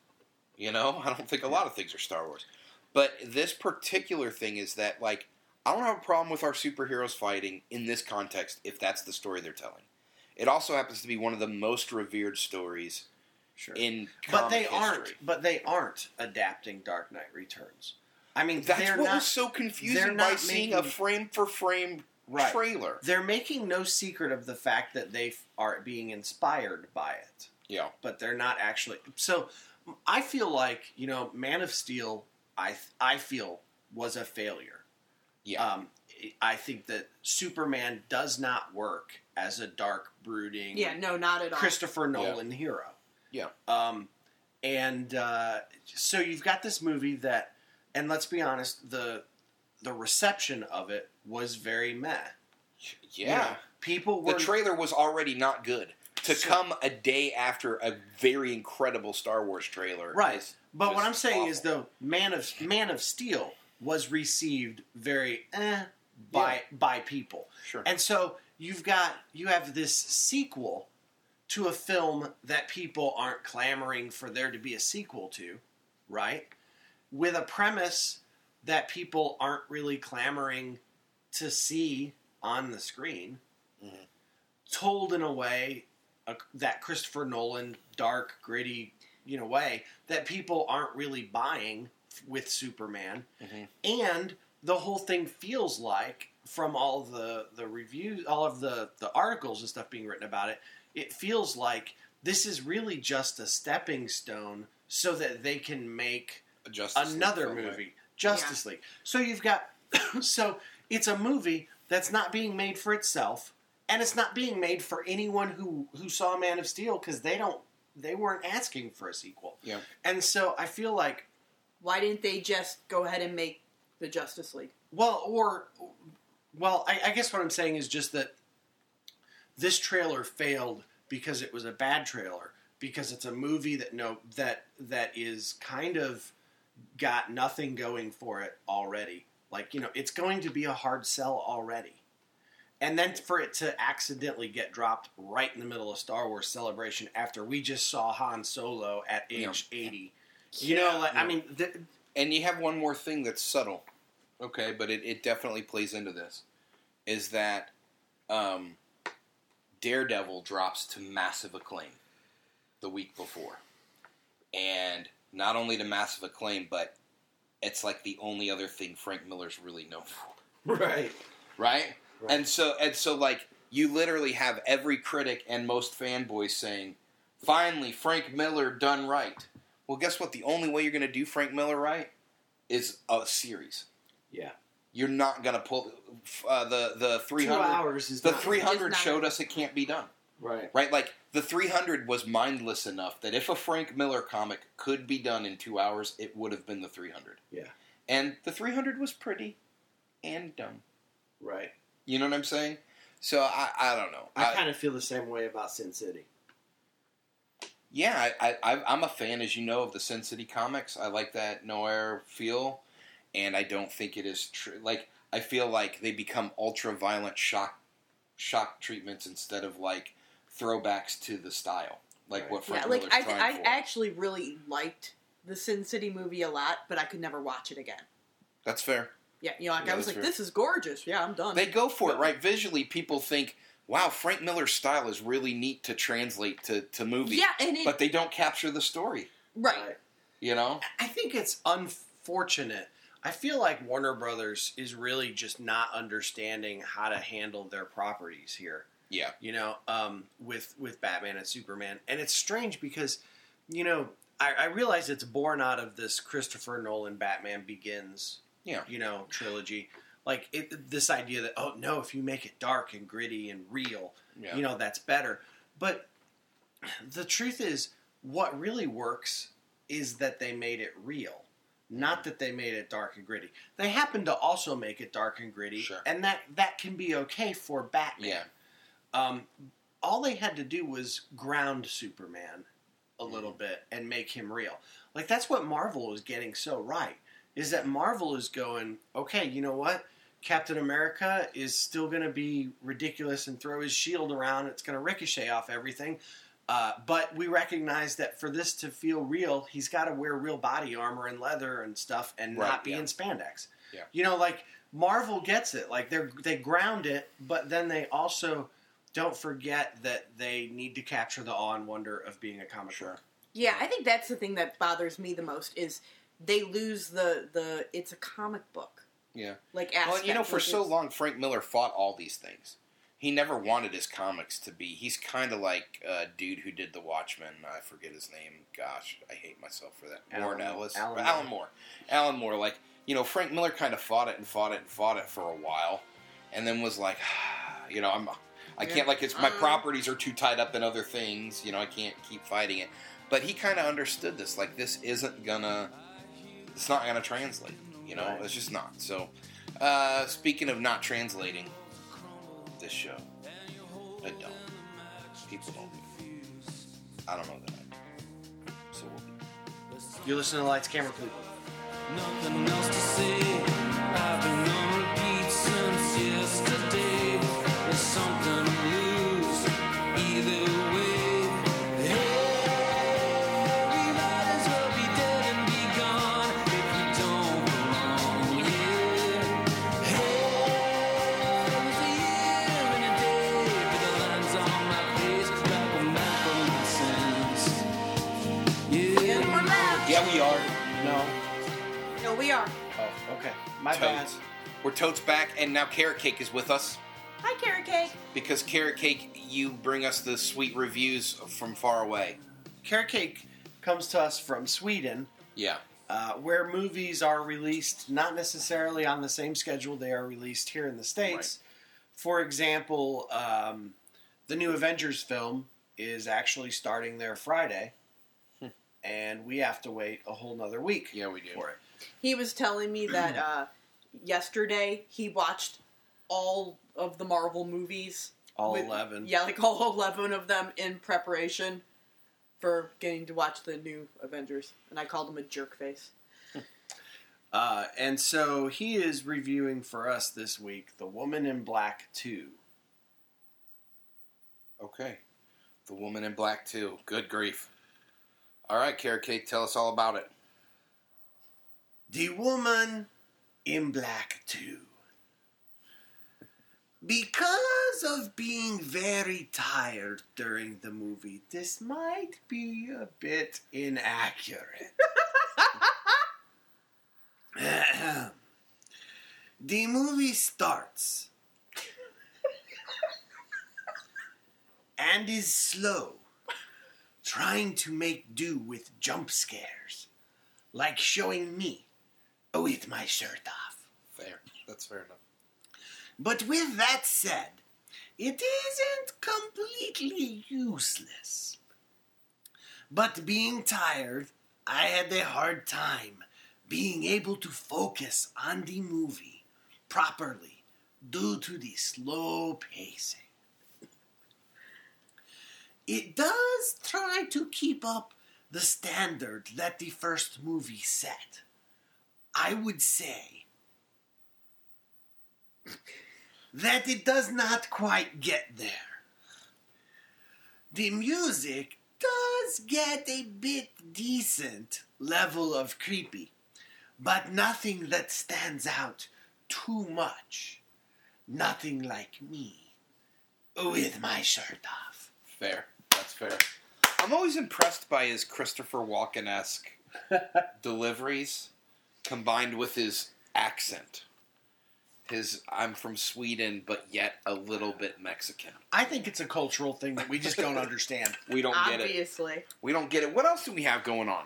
You know, I don't think a lot of things are Star Wars. But this particular thing is that, like, I don't have a problem with our superheroes fighting in this context if that's the story they're telling. It also happens to be one of the most revered stories sure. in but they history. aren't. But they aren't adapting Dark Knight Returns. I mean, That's they're what not. was so confusing by not seeing a frame for frame Right. trailer. They're making no secret of the fact that they are being inspired by it. Yeah. but they're not actually. So I feel like you know, Man of Steel. I I feel was a failure. Yeah. Um, I think that Superman does not work as a dark, brooding, Yeah, no, not at all. Christopher Nolan hero. Yeah. Um, and uh, so you've got this movie that, and let's be honest, the the reception of it was very meh. You yeah. know, people the trailer was already not good. To So- come a day after a very incredible Star Wars trailer, Right. is But what I'm saying is, awful. though, Man of Man of Steel was received very eh by by people, Sure. and so you've got you have this sequel to a film that people aren't clamoring for there to be a sequel to, right? With a premise that people aren't really clamoring to see on the screen, Mhm. told in a way uh, that Christopher Nolan dark, gritty, you know, way that people aren't really buying with Superman, Mhm. and the whole thing feels like from all the the reviews, all of the the articles and stuff being written about it, it feels like this is really just a stepping stone so that they can make Justice another film, right? movie, Justice League. So you've got, (coughs) so it's a movie that's not being made for itself, and it's not being made for anyone who who saw Man of Steel because they don't, they weren't asking for a sequel. Yeah. And so I feel like, Why didn't they just go ahead and make the Justice League? well, or, well, I, I guess what I'm saying is just that this trailer failed because it was a bad trailer because it's a movie that no that that is kind of got nothing going for it already. Like, you know, it's going to be a hard sell already. And then for it to accidentally get dropped right in the middle of Star Wars Celebration after we just saw Han Solo at age 80. You know, like, I mean, th- And you have one more thing that's subtle, okay, but it, it definitely plays into this, is that um, Daredevil drops to massive acclaim the week before, and not only to massive acclaim, but it's like the only other thing Frank Miller's really known for. right. right? Right. And so and so like you literally have every critic and most fanboys saying Finally, Frank Miller done right. Well, guess what? The only way you're going to do Frank Miller right is a series. Yeah. You're not going to pull uh, the the Two 300. hours is The not- 300 showed us it can't be done. Right. Right? Like the 300 was mindless enough that if a Frank Miller comic could be done in 2 hours, it would have been the 300. Yeah. And the 300 was pretty and dumb. Right. You know what I'm saying? So I I don't know. I kind of feel the same way about Sin City. Yeah, I, I, I'm a fan, as you know, of the Sin City comics. I like that noir feel, and I don't think it is true. Like, I feel like they become ultra violent shock shock treatments instead of like throwbacks to the style, like Right. what Frank yeah, like Miller's I, trying I for. actually really liked the Sin City movie a lot, but I could never watch it again. That's fair. Yeah, you know, like Yeah, I was that's like, fair. this is gorgeous. Yeah, I'm done. They go for it, right? Visually, people think, "Wow, Frank Miller's style is really neat to translate to to movie," yeah, and it, but they don't capture the story. right. You know? I think it's unfortunate. I feel like Warner Brothers is really just not understanding how to handle their properties here. Yeah. You know, um, with with Batman and Superman, and it's strange because, you know, I, I realize it's born out of this Christopher Nolan Batman Begins, Yeah. you know, trilogy. Like it, this idea that oh no, if you make it dark and gritty and real, Yeah. you know that's better. But the truth is, what really works is that they made it real, not that they made it dark and gritty. They happen to also make it dark and gritty, Sure. and that that can be okay for Batman. Yeah. Um, all they had to do was ground Superman a Mm-hmm. little bit and make him real. Like that's what Marvel is getting so right. Is that Marvel is going, okay, you know what? Captain America is still going to be ridiculous and throw his shield around. It's going to ricochet off everything. Uh, but we recognize that for this to feel real, he's got to wear real body armor and leather and stuff, and Right, not be yeah. in spandex. Yeah. You know, like Marvel gets it. Like they they ground it, but then they also don't forget that they need to capture the awe and wonder of being a comic Sure. book. Yeah, I think that's the thing that bothers me the most is they lose the the it's a comic book Yeah. like Well, aspect. and you know, for so long, Frank Miller fought all these things. He never wanted his comics to be. He's kind of like a dude who did The Watchmen. I forget his name. Gosh, I hate myself for that. Alan- Warren Ellis. Alan Alan, Alan Moore. Alan Moore. Like, you know, Frank Miller kind of fought it and fought it and fought it for a while. And then was like, (sighs) you know, I'm. I can't, like, it's my Uh. properties are too tied up in other things. You know, I can't keep fighting it. But he kind of understood this. Like, this isn't gonna. It's not gonna translate. You know, Right. it's just not. So, uh, speaking of not translating this show, I don't. People don't. I don't know that. I do. So we'll be. You're listening to Lights, Camera, People. Nothing else to say. I've been on repeat since yesterday. Okay. Totes. We're totes back, and now Carrot Cake is with us Hi, Carrot Cake. because Carrot Cake, you bring us the sweet reviews from far away. Carrot Cake comes to us from Sweden, Yeah. uh, where movies are released not necessarily on the same schedule they are released here in the States. For example, um, the new Avengers film is actually starting there Friday, and we have to wait a whole nother week Yeah, we do. for it. He was telling me that (clears throat) uh, yesterday he watched all of the Marvel movies. All with- 11. Yeah, like (laughs) all 11 of them in preparation for getting to watch the new Avengers. And I called him a jerk face. (laughs) Uh, and so he is reviewing for us this week The Woman in Black 2. Okay. The Woman in Black, too. Good grief. All right, Carrot Cake, tell us all about it. The Woman in Black too. Because of being very tired during the movie, this might be a bit inaccurate. (laughs) the movie starts and is slow, trying to make do with jump scares, like showing me with my shirt off. Fair. That's fair enough. But with that said, it isn't completely useless. But being tired, I had a hard time being able to focus on the movie properly due to the slow pacing. It does try to keep up the standard that the first movie set. I would say that it does not quite get there. The music does get a bit decent level of creepy, but nothing that stands out too much. Nothing like me with my shirt off. Fair. That's fair. I'm always impressed by his Christopher Walken esque (laughs) deliveries combined with his accent. His I'm from Sweden, but yet a little bit Mexican. I think it's a cultural thing that we just don't (laughs) understand. We don't get it. Obviously. We don't get it. What else do we have going on?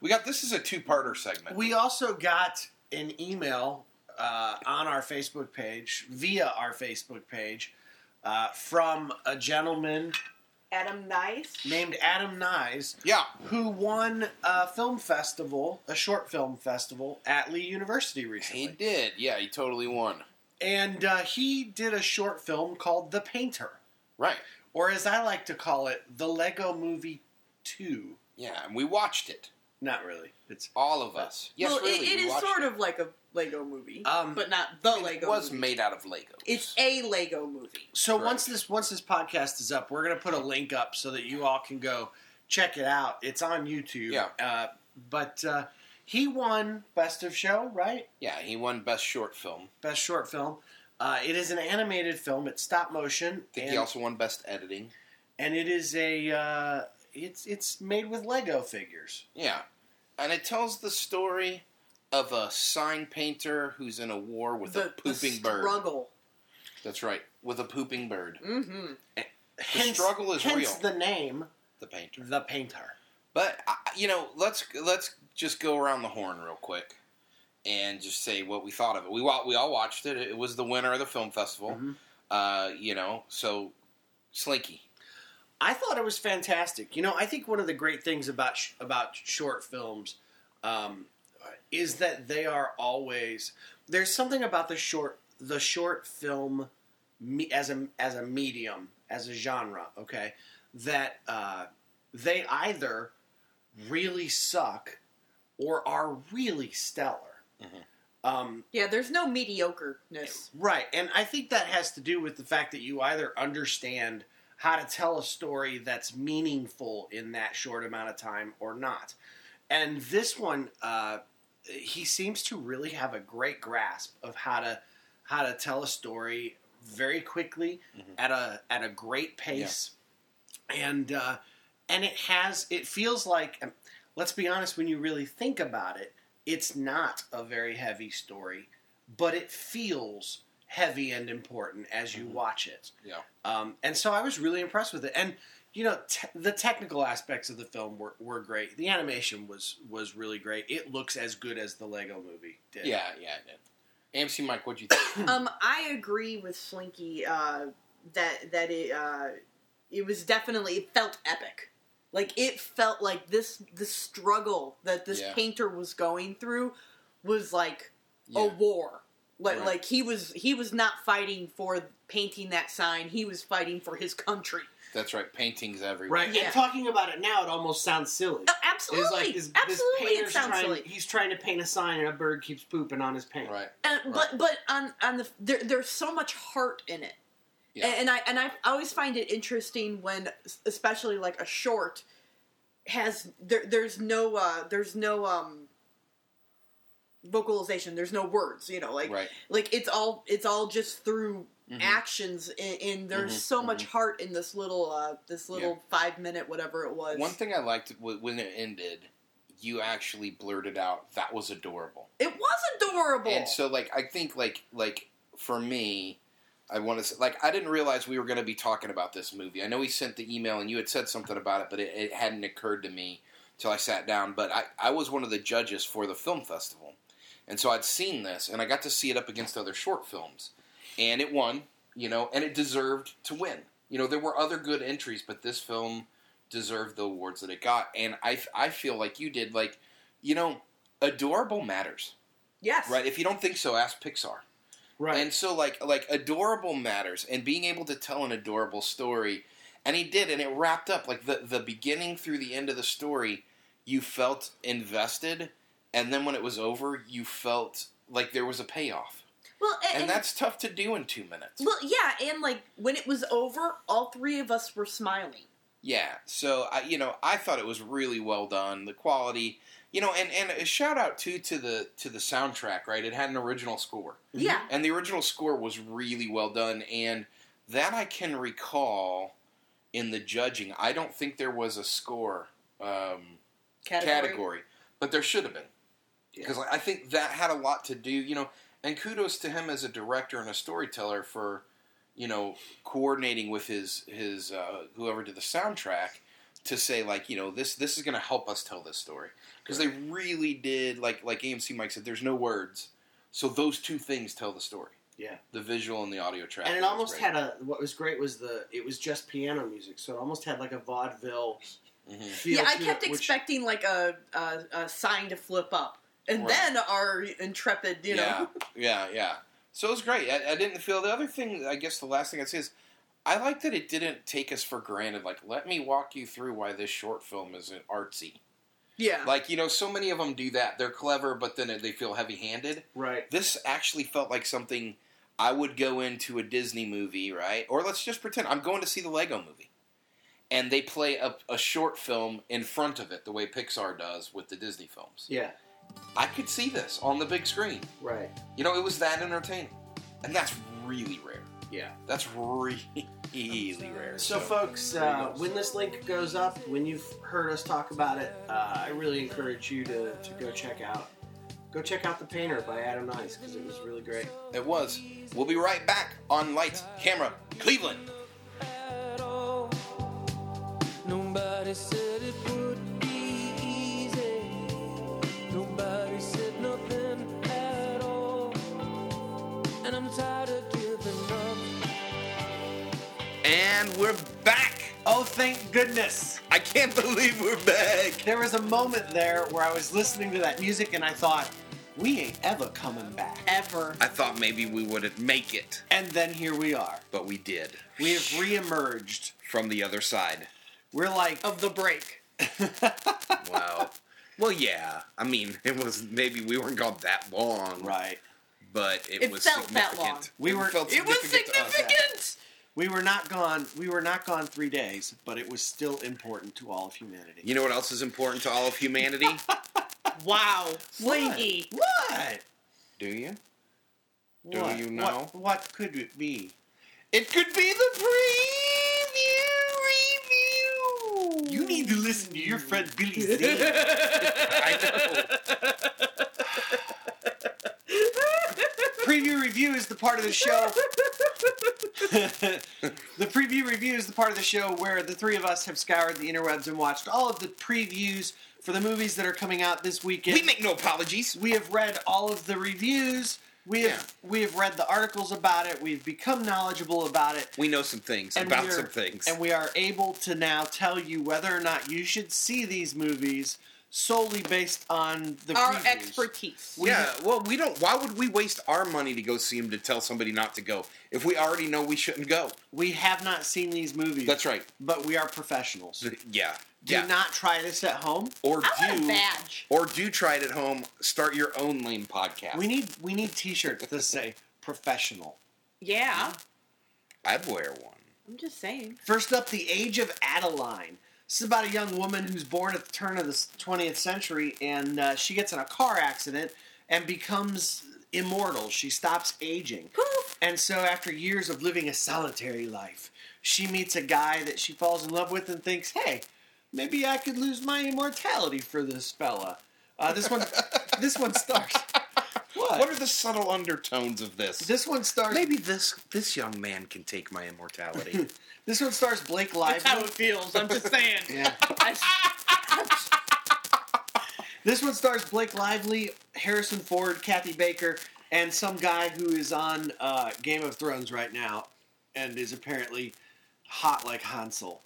We got this is a two parter segment. We also got an email uh, on our Facebook page, via our Facebook page, uh, from a gentleman Adam Nice. named Adam Nyes, yeah. who won a film festival, a short film festival at Lee University recently. He did. Yeah, he totally won. And uh, he did a short film called The Painter, Right. or as I like to call it, The Lego Movie 2. Yeah, and we watched it. Not really. It's All of us. Yes, well, really. it, it we is watched sort it. of like a Lego movie, Um, but not the It Lego. was movie. made out of Legos. It's a Lego movie. So Correct. once this once this podcast is up, we're gonna put a link up so that you all can go check it out. It's on YouTube. Yeah. Uh, but uh, he won Best of Show, right? yeah, he won best short film. Best Short Film. Uh, it is an animated film. It's stop motion, I think and, he also won best editing. and it is a uh, it's it's made with Lego figures. Yeah, and it tells the story of a sign painter who's in a war with a pooping the bird. struggle. That's right, with a pooping bird. Mm-hmm. Hence, struggle is hence real. the name, The painter. the Painter. But you know, let's let's just go around the horn real quick and just say what we thought of it. We we all watched it. It was the winner of the film festival. Mhm. Uh, you know, so Slinky. I thought it was fantastic. You know, I think one of the great things about sh- about short films um, is that they are always there's something about the short the short film me, as a as a medium as a genre. Okay, that uh, they either really suck or are really stellar. Mhm. Um, Yeah, there's no mediocreness. Right, and I think that has to do with the fact that you either understand how to tell a story that's meaningful in that short amount of time or not. And this one, uh, he seems to really have a great grasp of how to how to tell a story very quickly Mhm. at a at a great pace, and uh, and it has it feels like. Let's be honest. When you really think about it, it's not a very heavy story, but it feels heavy and important as you Mhm. watch it. Yeah. Um, and so I was really impressed with it. And you know, te- the technical aspects of the film were, were great. The animation was was really great. It looks as good as the Lego Movie did. Yeah, yeah, it did. AMC Mike, what'd you think? Um, I agree with Slinky uh, that that it uh, it was definitely it felt epic. Like it felt like this the struggle that this Yeah. painter was going through was like Yeah. a war. Like Right. like he was he was not fighting for painting that sign. He was fighting for his country. That's right. Paintings everywhere. Right. Yeah. And talking about it now, it almost sounds silly. Oh, absolutely, It's like this, this absolutely, it painter's sounds trying, silly. he's trying to paint a sign and a bird keeps pooping on his paint. Right. And, Right. But but on on the there, there's so much heart in it, Yeah. and I and I always find it interesting when, especially like a short, has there there's no uh there's no um vocalization. There's no words. You know, like right. like it's all it's all just through Mhm. actions, and, and there's Mhm, so much mhm. heart in this little uh this little five minute whatever it was. One thing I liked when it ended, you actually blurted out that was adorable. it was adorable. And so, like, I think, like, like for me, I want to say, like I didn't realize we were going to be talking about this movie. I know he sent the email and you had said something about it, but it, it hadn't occurred to me till I sat down. But I, I was one of the judges for the film festival, and so I'd seen this and I got to see it up against other short films, and it won. You know, and it deserved to win. You know, there were other good entries, but this film deserved the awards that it got, and I I feel like you did. Like, you know, adorable matters, Yes. right? If you don't think so, ask Pixar. Right. And so like like adorable matters and being able to tell an adorable story and he did and it wrapped up like the the beginning through the end of the story you felt invested and then when it was over you felt like there was a payoff. Well, and, And that's tough to do in 2 minutes. well, yeah, and like when it was over, all three of us were smiling. Yeah, so I, you know, I thought it was really well done. The quality, you know, and and a shout out too to the to the soundtrack. Right, it had an original score. Yeah. and the original score was really well done and that i can recall in the judging i don't think there was a score um, category. but there should have been because i think that had a lot to do you know and kudos to him as a director and a storyteller for you know coordinating with his his uh, whoever did the soundtrack to say like you know this this is going to help us tell this story because they really did like like amc mike said there's no words so those two things tell the story Yeah. the visual and the audio track and it almost great. had a. What was great was the. It was just piano music, so it almost had like a vaudeville Mhm. feel. Yeah, I kept it, which- expecting like a, a a sign to flip up, and Right. then our intrepid, you yeah, know, (laughs) yeah, yeah. So it was great. I, I didn't feel the other thing. I guess the last thing I'd say is, I like that it didn't take us for granted. Like, let me walk you through why this short film isn't artsy. yeah, Like, you know, so many of them do that. They're clever, but then they feel heavy-handed. Right. This actually felt like something I would go into a Disney movie, right? Or let's just pretend I'm going to see the Lego movie. And they play a, a short film in front of it, the way Pixar does with the Disney films. Yeah. I could see this on the big screen. Right. You know, it was that entertaining. And that's really rare. Yeah. That's really really rare. So, folks, uh, when this link goes up, when you've heard us talk about it, uh, I really encourage you to, to go check out go check out the Painter by Adam Nice because it was really great. it was. We'll be right back on Lights, Camera, Cleveland. Nobody said it would And we're back. Oh, thank goodness! I can't believe we're back. There was a moment there where I was listening to that music and I thought, we ain't ever coming back. ever. I thought maybe we wouldn't make it, And then here we are. but we did. We have reemerged. From the other side. We're like, Of the break. (laughs) Wow. well, yeah. I mean, it was maybe we weren't gone that long, right. but it, It was felt that significant. long. We were- felt It was significant to us. significant. We were not gone. We were not gone three days, but it was still important to all of humanity. You know what else is important to all of humanity? (laughs) Wow, Slinky. What? Do you? Do you know? What, what could it be? It could be the preview review. You need to listen to your friend Billy Zane. (laughs) I know. (laughs) preview review is the part of the show. the preview review is the part of the show where the three of us have scoured the interwebs and watched all of the previews for the movies that are coming out this weekend. We make no apologies. We have read all of the reviews. We have we have read the articles about it. We've become knowledgeable about it. We know some things And about we're- some things. And we are able to now tell you whether or not you should see these movies solely based on the Our previews. expertise. We- yeah, well, we don't. Why would we waste our money to go see him to tell somebody not to go if we already know we shouldn't go? We have not seen these movies. That's right. But we are professionals. Yeah, Do yeah. not try this at home. or I want a do badge. or do try it at home. Start your own lame podcast. We need we need T-shirts that say professional. Yeah, I'd wear one. I'm just saying. First up, the Age of Adaline. This is about a young woman who's born at the turn of the 20th century, and uh, she gets in a car accident and becomes immortal. She stops aging. And so, after years of living a solitary life, she meets a guy that she falls in love with and thinks, hey, maybe I could lose my immortality for this fella. Uh, this one, this one stars. What? What are the subtle undertones of this? This one stars. Maybe this this young man can take my immortality. (laughs) This one stars Blake That's how it feels. I'm just saying. (laughs) Yeah. I- (laughs) This one stars Blake Lively, Harrison Ford, Kathy Baker, and some guy who is on uh, Game of Thrones right now and is apparently hot like Hansel.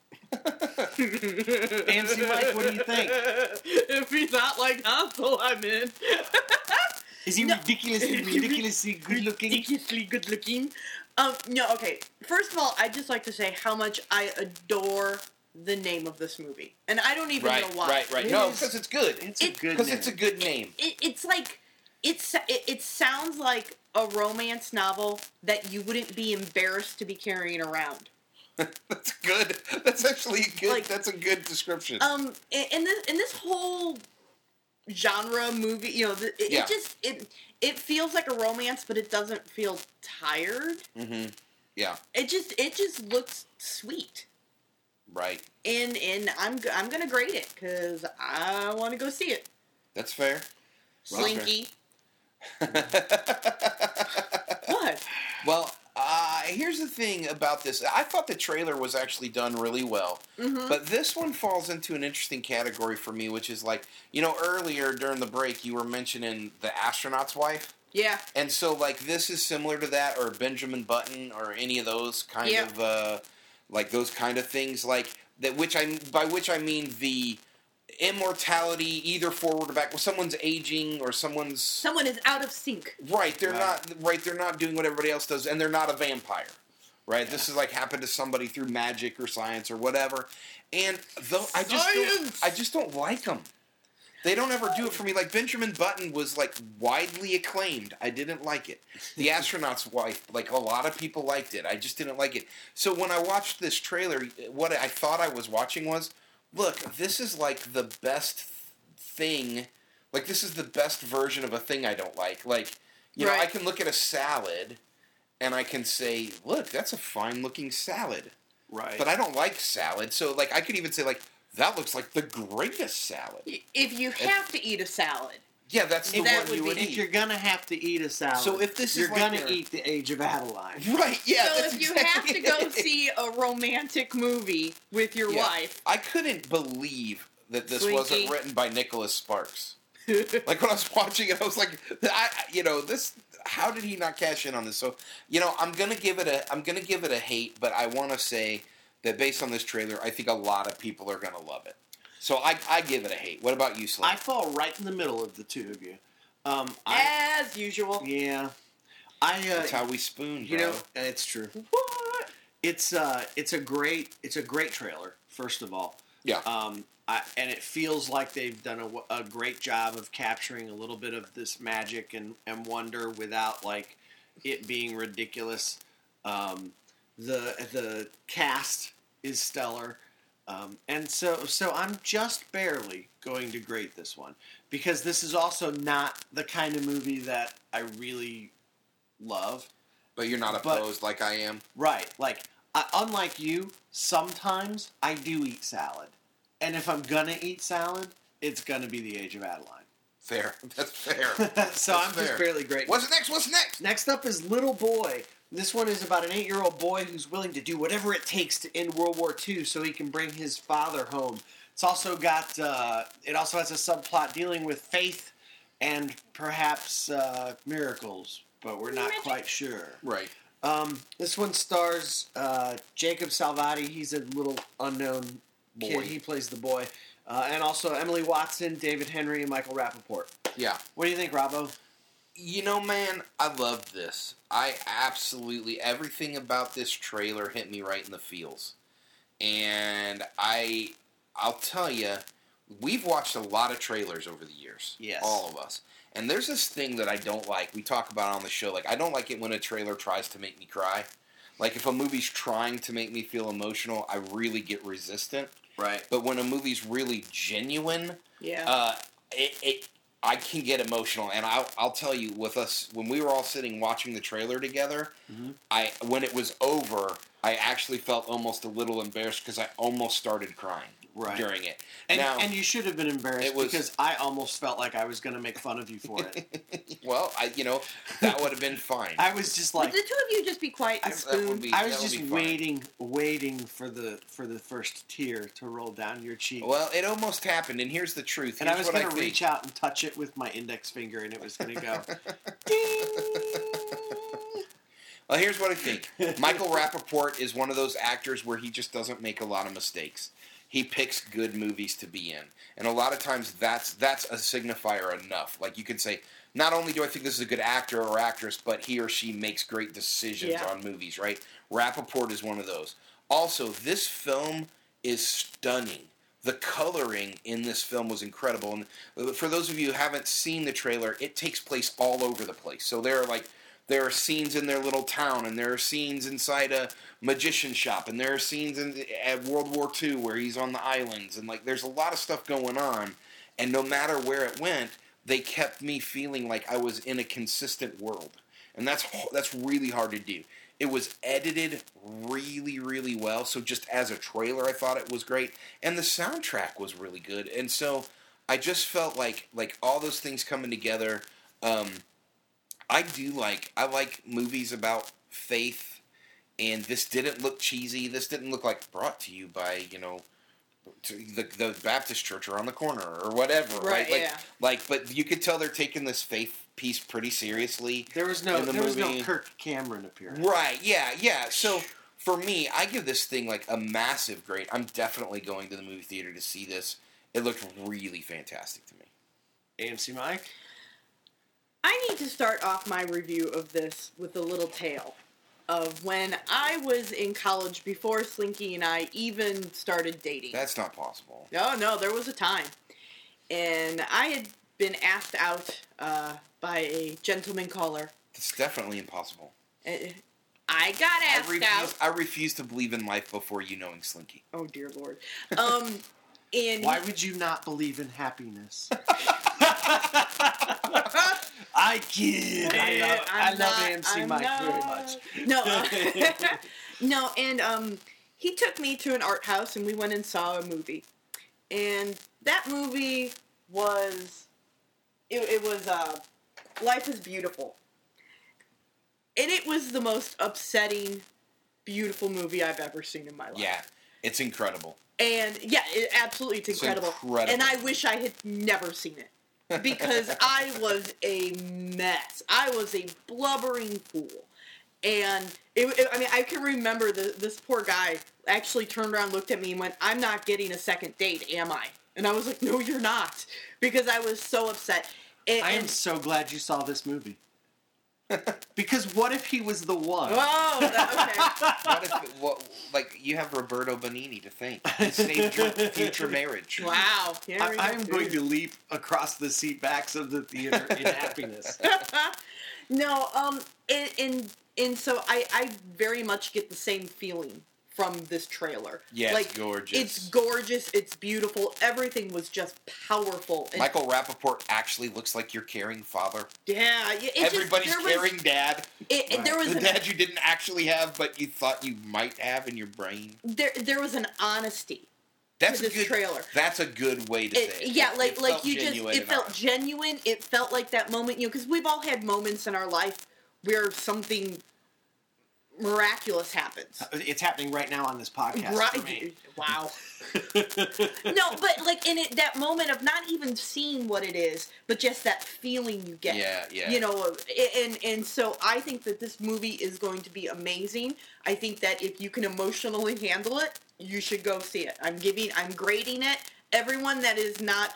Fancy Mike, what do you think? if he's not like Hansel, I'm in. Is he No. ridiculously, (laughs) ridiculously good looking? Ridiculously good looking. Um, no, okay. First of all, I'd just like to say how much I adore the name of this movie, and I don't even right, know why. right, right. It No, because it's good. It's a It- good Because name. it's a good name. It, it's like it's it, it sounds like a romance novel that you wouldn't be embarrassed to be carrying around. (laughs) That's good. That's actually good. Like- that's a good description. Um, in, in this in this whole genre movie, you know, it, Yeah. it just it it feels like a romance, but it doesn't feel tired. mm-hmm. Yeah, It just it just looks sweet. right. and and I'm I'm gonna grade it because I want to go see it. That's fair. Slinky, (laughs) what? well, uh, here's the thing about this. I thought the trailer was actually done really well. Mm-hmm. But this one falls into an interesting category for me, which is like, you know, earlier during the break, you were mentioning the astronaut's wife. Yeah, And so, like, this is similar to that, or Benjamin Button, or any of those kind Yeah. of, uh, like, those kind of things, like, that, which I, by which I mean the immortality, either forward or back, when someone's aging, or someone's, someone is out of sync. right, they're Right. not, right, they're not doing what everybody else does, and they're not a vampire. Right, this is like happened to somebody through magic or science or whatever, and though I just don't, I just don't like them. They don't ever do it for me. Like Benjamin Button was like widely acclaimed. I didn't like it. The (laughs) astronaut's wife, like a lot of people liked it. I just didn't like it. So when I watched this trailer, what I thought I was watching was, look, this is like the best thing. Like this is the best version of a thing I don't like. Like you know, I can look at a salad and I can say, look, that's a fine looking salad. right. But I don't like salad. So like I could even say like that looks like the greatest salad. If you have to eat a salad, Yeah, that's the that one would you be- would if you're gonna have to eat a salad, So if this is you're like gonna your- eat the Age of Adaline. Right, yeah. so that's if you exactly have to go (laughs) see a romantic movie with your Yeah. wife, I couldn't believe that this Slinky. wasn't written by Nicholas Sparks. (laughs) Like when I was watching it, I was like, I, you know, this. How did he not cash in on this? So, you know, I'm gonna give it a, I'm gonna give it a hate, but I want to say that based on this trailer, I think a lot of people are gonna love it. So I, I give it a hate. What about you, Slim? I fall right in the middle of the two of you. Um, I, as usual. yeah, I. Uh, That's how we spoon, you bro. know, it's true. What? It's uh, it's a great, it's a great trailer. First of all, yeah, um, I, and it feels like they've done a, w- a great job of capturing a little bit of this magic and, and wonder without like it being ridiculous. Um, the the cast is stellar, um, and so so I'm just barely going to grade this one because this is also not the kind of movie that I really love. but you're not but- opposed like I am. Right. Like, I, unlike you, sometimes I do eat salad. And if I'm gonna eat salad, it's gonna be the Age of Adaline. Fair. (laughs) That's fair. (laughs) so That's I'm fair. just barely great. What's next? What's next? Next up is Little Boy. This one is about an eight year old boy who's willing to do whatever it takes to end World War II so he can bring his father home. It's also got, uh, it also has a subplot dealing with faith and perhaps uh, miracles, but we're not Magic. quite sure. Right. Um, this one stars uh, Jakob Salvati. He's a little unknown Boy. kid. He plays the boy. Uh, and also Emily Watson, David Henrie, and Michael Rapaport. Yeah. What do you think, Robbo? You know, man, I love this. I absolutely everything about this trailer hit me right in the feels, and I, I'll tell you, we've watched a lot of trailers over the years. Yes. all of us. And there's this thing that I don't like. We talk about it on the show. Like, I don't like it when a trailer tries to make me cry. Like, if a movie's trying to make me feel emotional, I really get resistant. Right. But when a movie's really genuine, Yeah. uh, it, it I can get emotional, and I'll, I'll tell you, with us when we were all sitting watching the trailer together, Mhm. I when it was over, I actually felt almost a little embarrassed because I almost started crying. Right. during it. And, now, and you should have been embarrassed It was- because I almost felt like I was going to make fun of you for it. (laughs) well, I you know that would have been fine. I was just Would like, the two of you just be quiet I- spoon? be- I was just waiting, waiting for the for the first tear to roll down your cheek. Well, it almost happened, and here's the truth. and I was going to think. reach out and touch it with my index finger, and it was going to go. (laughs) ding. Well, here's what I think. (laughs) Michael Rapaport is one of those actors where he just doesn't make a lot of mistakes. He picks good movies to be in, and a lot of times that's that's a signifier enough. Like you can say, not only do I think this is a good actor or actress, but he or she makes great decisions Yeah. on movies. Right? Rapaport is one of those. Also, this film is stunning. The coloring in this film was incredible, and for those of you who haven't seen the trailer, it takes place all over the place. So there are like there are scenes in their little town, and there are scenes inside a magician shop, and there are scenes in at World War II where he's on the islands, and like there's a lot of stuff going on. And no matter where it went, they kept me feeling like I was in a consistent world, and that's that's really hard to do. It was edited really, really well. So just as a trailer, I thought it was great, and the soundtrack was really good. And so I just felt like like all those things coming together. Um, I do like I like movies about faith, and this didn't look cheesy. This didn't look like brought to you by you know to the the Baptist church around the corner or whatever, right? Right, Like, yeah. like, but you could tell they're taking this faith piece pretty seriously. there was no, In the there was no Kirk Cameron appearance. Right, yeah, yeah. So for me, I give this thing like a massive grade. I'm definitely going to the movie theater to see this. It looked really fantastic to me. AMC Mike. I need to start off my review of this with a little tale of when I was in college before Slinky and I even started dating. That's not possible. No, no, there was a time. And I had been asked out uh, by a gentleman caller. It's definitely impossible. Uh, I got I asked refuse, out. I refuse to believe in life before you knowing Slinky. Oh dear lord. Um, (laughs) and Why would you not believe in happiness? (laughs) (laughs) I kid. I love, I I'm love not- AMC I'm Mike very much. No, (laughs) (laughs) no, and um, he took me to an art house and we went and saw a movie, and that movie was, it, it was uh, Life is Beautiful, and it was the most upsetting, beautiful movie I've ever seen in my life. Yeah, it's incredible. And yeah, it, absolutely, it's It's incredible. incredible. And I wish I had never seen it because I was a mess. I was a blubbering fool, and it, it- I mean, I can remember the, this poor guy actually turned around, looked at me, and went, "I'm not getting a second date, am I?" And I was like, "No, you're not," because I was so upset. And, I am and- so glad you saw this movie. Because what if he was the one? oh, that, okay. (laughs) What if, what, like, you have Roberto Benigni to thank. He saved your future marriage. Wow. I, I'm going to leap across the seat backs of the theater in (laughs) happiness. no, um, and, and and so I I very much get the same feeling from this trailer. Yeah, it's like gorgeous. It's gorgeous. It's beautiful. Everything was just powerful. And Michael Rapaport actually looks like your caring father. yeah, it, it just- Everybody's was- caring dad. It, it- there was The an, dad you didn't actually have, but you thought you might have in your brain. there there was an honesty. That's a good trailer. That's a good way to It, say it. yeah, It- like like you just it felt honest. genuine. It felt like that moment, you know, because we've all had moments in our life where something miraculous happens. Uh, it's happening right now on this podcast. Right? (laughs) Wow. (laughs) no, but like in it, that moment of not even seeing what it is, but just that feeling you get. Yeah, yeah. You know, and and so I think that this movie is going to be amazing. I think that if you can emotionally handle it, you should go see it. I'm giving, I'm grading it. Everyone that is not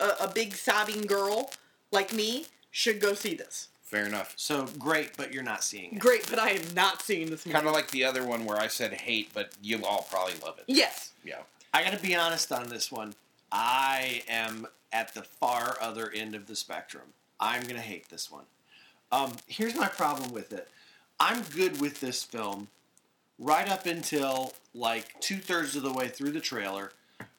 a, a big sobbing girl like me should go see this. Fair enough. So great, but you're not seeing it. Great, but I am not seeing this movie. Kind of like the other one where I said hate, but you all probably love it. yes. Yeah. I got to be honest on this one. I am at the far other end of the spectrum. I'm going to hate this one. Um, here's my problem with it. I'm good with this film right up until like two thirds of the way through the trailer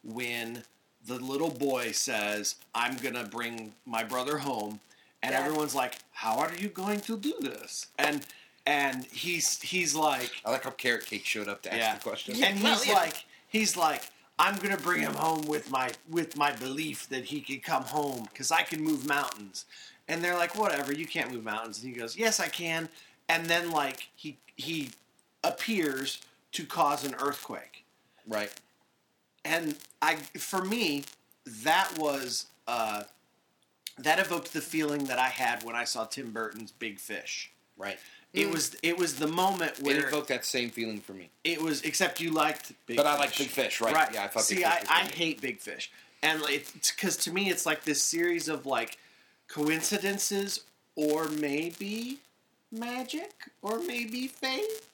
when the little boy says, I'm going to bring my brother home. And Yeah. everyone's like, How are you going to do this? And and he's he's like I like how Carrot Cake showed up to ask Yeah. the question. Yeah. and he's yeah. like, he's like, I'm gonna bring him home with my with my belief that he could come home because I can move mountains. And they're like, whatever, you can't move mountains. And he goes, yes, I can. And then like he he appears to cause an earthquake. Right. And I, for me, that was uh, that evoked the feeling that I had when I saw Tim Burton's Big Fish. Right. It mm. was it was the moment when It evoked that same feeling for me. it was except you liked Big fish. But Fish. I like Big Fish, right? Right. Yeah, I thought See, Big Fish I, was I great. hate Big Fish, and it's because to me it's like this series of like coincidences or maybe magic or maybe faith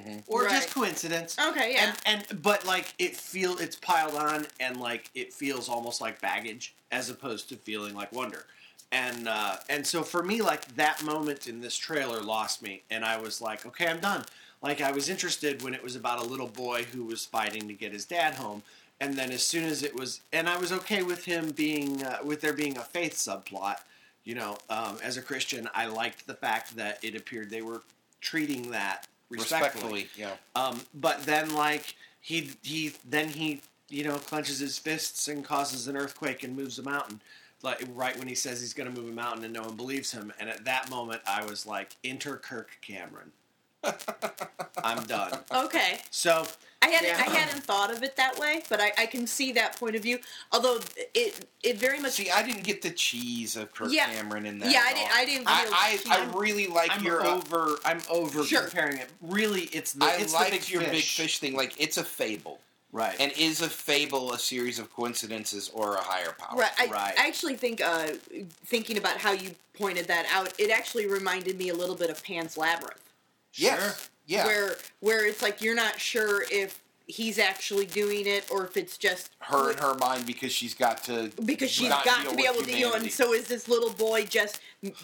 hmm or Right. just coincidence. Okay, yeah. And, and but like it feel it's piled on and like it feels almost like baggage as opposed to feeling like wonder. And uh, and so for me like that moment in this trailer lost me and I was like okay I'm done. Like I was interested when it was about a little boy who was fighting to get his dad home and then as soon as it was and I was okay with him being uh, with there being a faith subplot. You know, um, as a Christian, I liked the fact that it appeared they were treating that respectfully. Respectfully, yeah. Um, but then like he he then he you know clenches his fists and causes an earthquake and moves a mountain. Like right when he says he's going to move a mountain and no one believes him, and at that moment I was like, "Enter Kirk Cameron." (laughs) I'm done. okay. So I hadn't Yeah. I hadn't thought of it that way, but I, I can see that point of view. Although it it very much See, I didn't get the cheese of Kirk Yeah. Cameron in that. Yeah, at I didn't- I didn't I, I. I really like I'm your. uh, over. I'm over Sure. comparing it. Really, it's the I it's like the big your fish. big fish thing. Like it's a fable, Right. and is a fable a series of coincidences or a higher power? Right. I, Right. I actually think, uh, thinking about how you pointed that out, it actually reminded me a little bit of Pan's Labyrinth, Yes. Yeah. where where it's like you're not sure if he's actually doing it or if it's just her in her mind because she's got to because she's got to be able to deal humanity. and so is this little boy just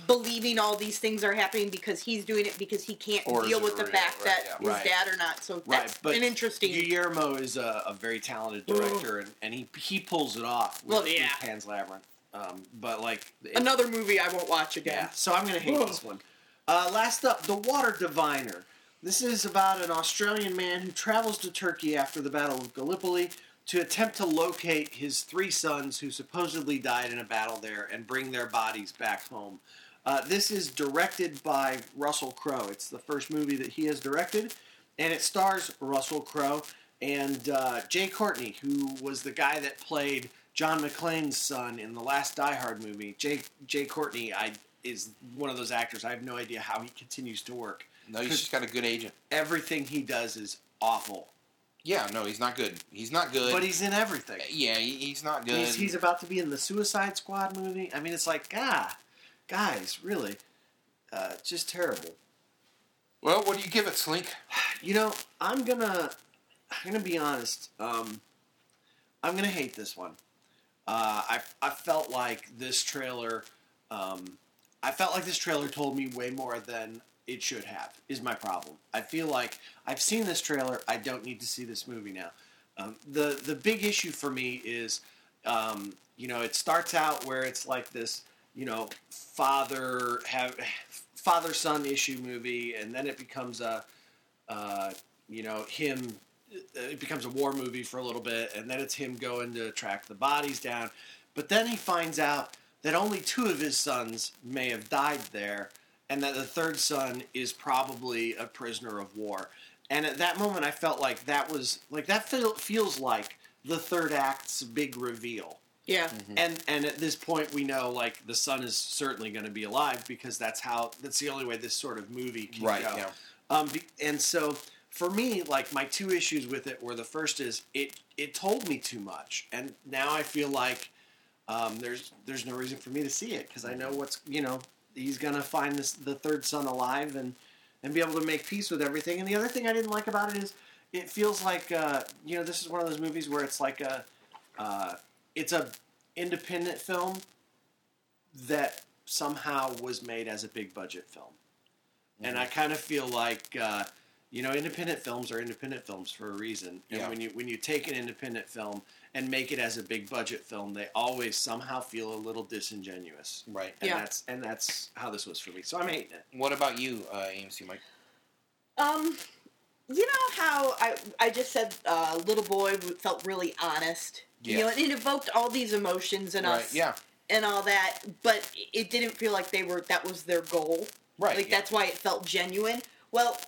believing all these things are happening because he's doing it because he can't Or deal with the real? fact Right, that yeah. his Right. dad or not so Right, that's but an interesting Guillermo is a, a very talented director, and, and he he pulls it off. With, Well, yeah. with Pan's Labyrinth. Um, but like it- another movie i won't watch again Yeah, so I'm going to hate this one. Uh, last up, The Water Diviner. This is about an Australian man who travels to Turkey after the Battle of Gallipoli to attempt to locate his three sons who supposedly died in a battle there and bring their bodies back home. Uh, this is directed by Russell Crowe. It's the first movie that he has directed, and it stars Russell Crowe and uh, Jai Courtney, who was the guy that played John McClane's son in the last Die Hard movie. Jay Jai Courtney, I is one of those actors. I have no idea how he continues to work. No, he's just got a good agent. Everything he does is awful, Yeah, no, he's not good. He's not good. but he's in everything. yeah, he, he's not good. He's, he's about to be in the Suicide Squad movie. I mean, it's like, ah, guys, really, uh, just terrible. well, what do you give it, Slink? You know, I'm gonna, I'm gonna be honest. Um, I'm gonna hate this one. Uh, I I felt like this trailer, um, I felt like this trailer told me way more than it should have. Is my problem. I feel like I've seen this trailer. I don't need to see this movie now. Um, the the big issue for me is, um, you know, it starts out where it's like this, you know, father have father son issue movie, and then it becomes a, uh, you know, him. It becomes a war movie for a little bit, and then it's him going to track the bodies down. But then he finds out that only two of his sons may have died there, and that the third son is probably a prisoner of war. And at that moment, I felt like that was like that feel, feels like the third act's big reveal. yeah And and at this point, we know like the son is certainly going to be alive because that's how that's the only way this sort of movie can Right, go. yeah. Um, and so for me, like my two issues with it were the first is it it told me too much, and now I feel like um, there's there's no reason for me to see it because I know what's you know he's gonna find this the third son alive and and be able to make peace with everything. And the other thing I didn't like about it is it feels like uh, you know this is one of those movies where it's like a uh, it's a independent film that somehow was made as a big budget film, and I kind of feel like. Uh, you know, independent films are independent films for a reason. And Yeah. when you when you take an independent film and make it as a big budget film, they always somehow feel a little disingenuous. Right. And Yeah. that's and that's how this was for me. So I'm hating it. What about you, uh, AMC Mike? Um, you know how I I just said uh, little boy felt really honest. You know, and it evoked all these emotions in Right. us Yeah. and all that, but it didn't feel like they were that was their goal. Right. Like yeah. that's why it felt genuine. Well,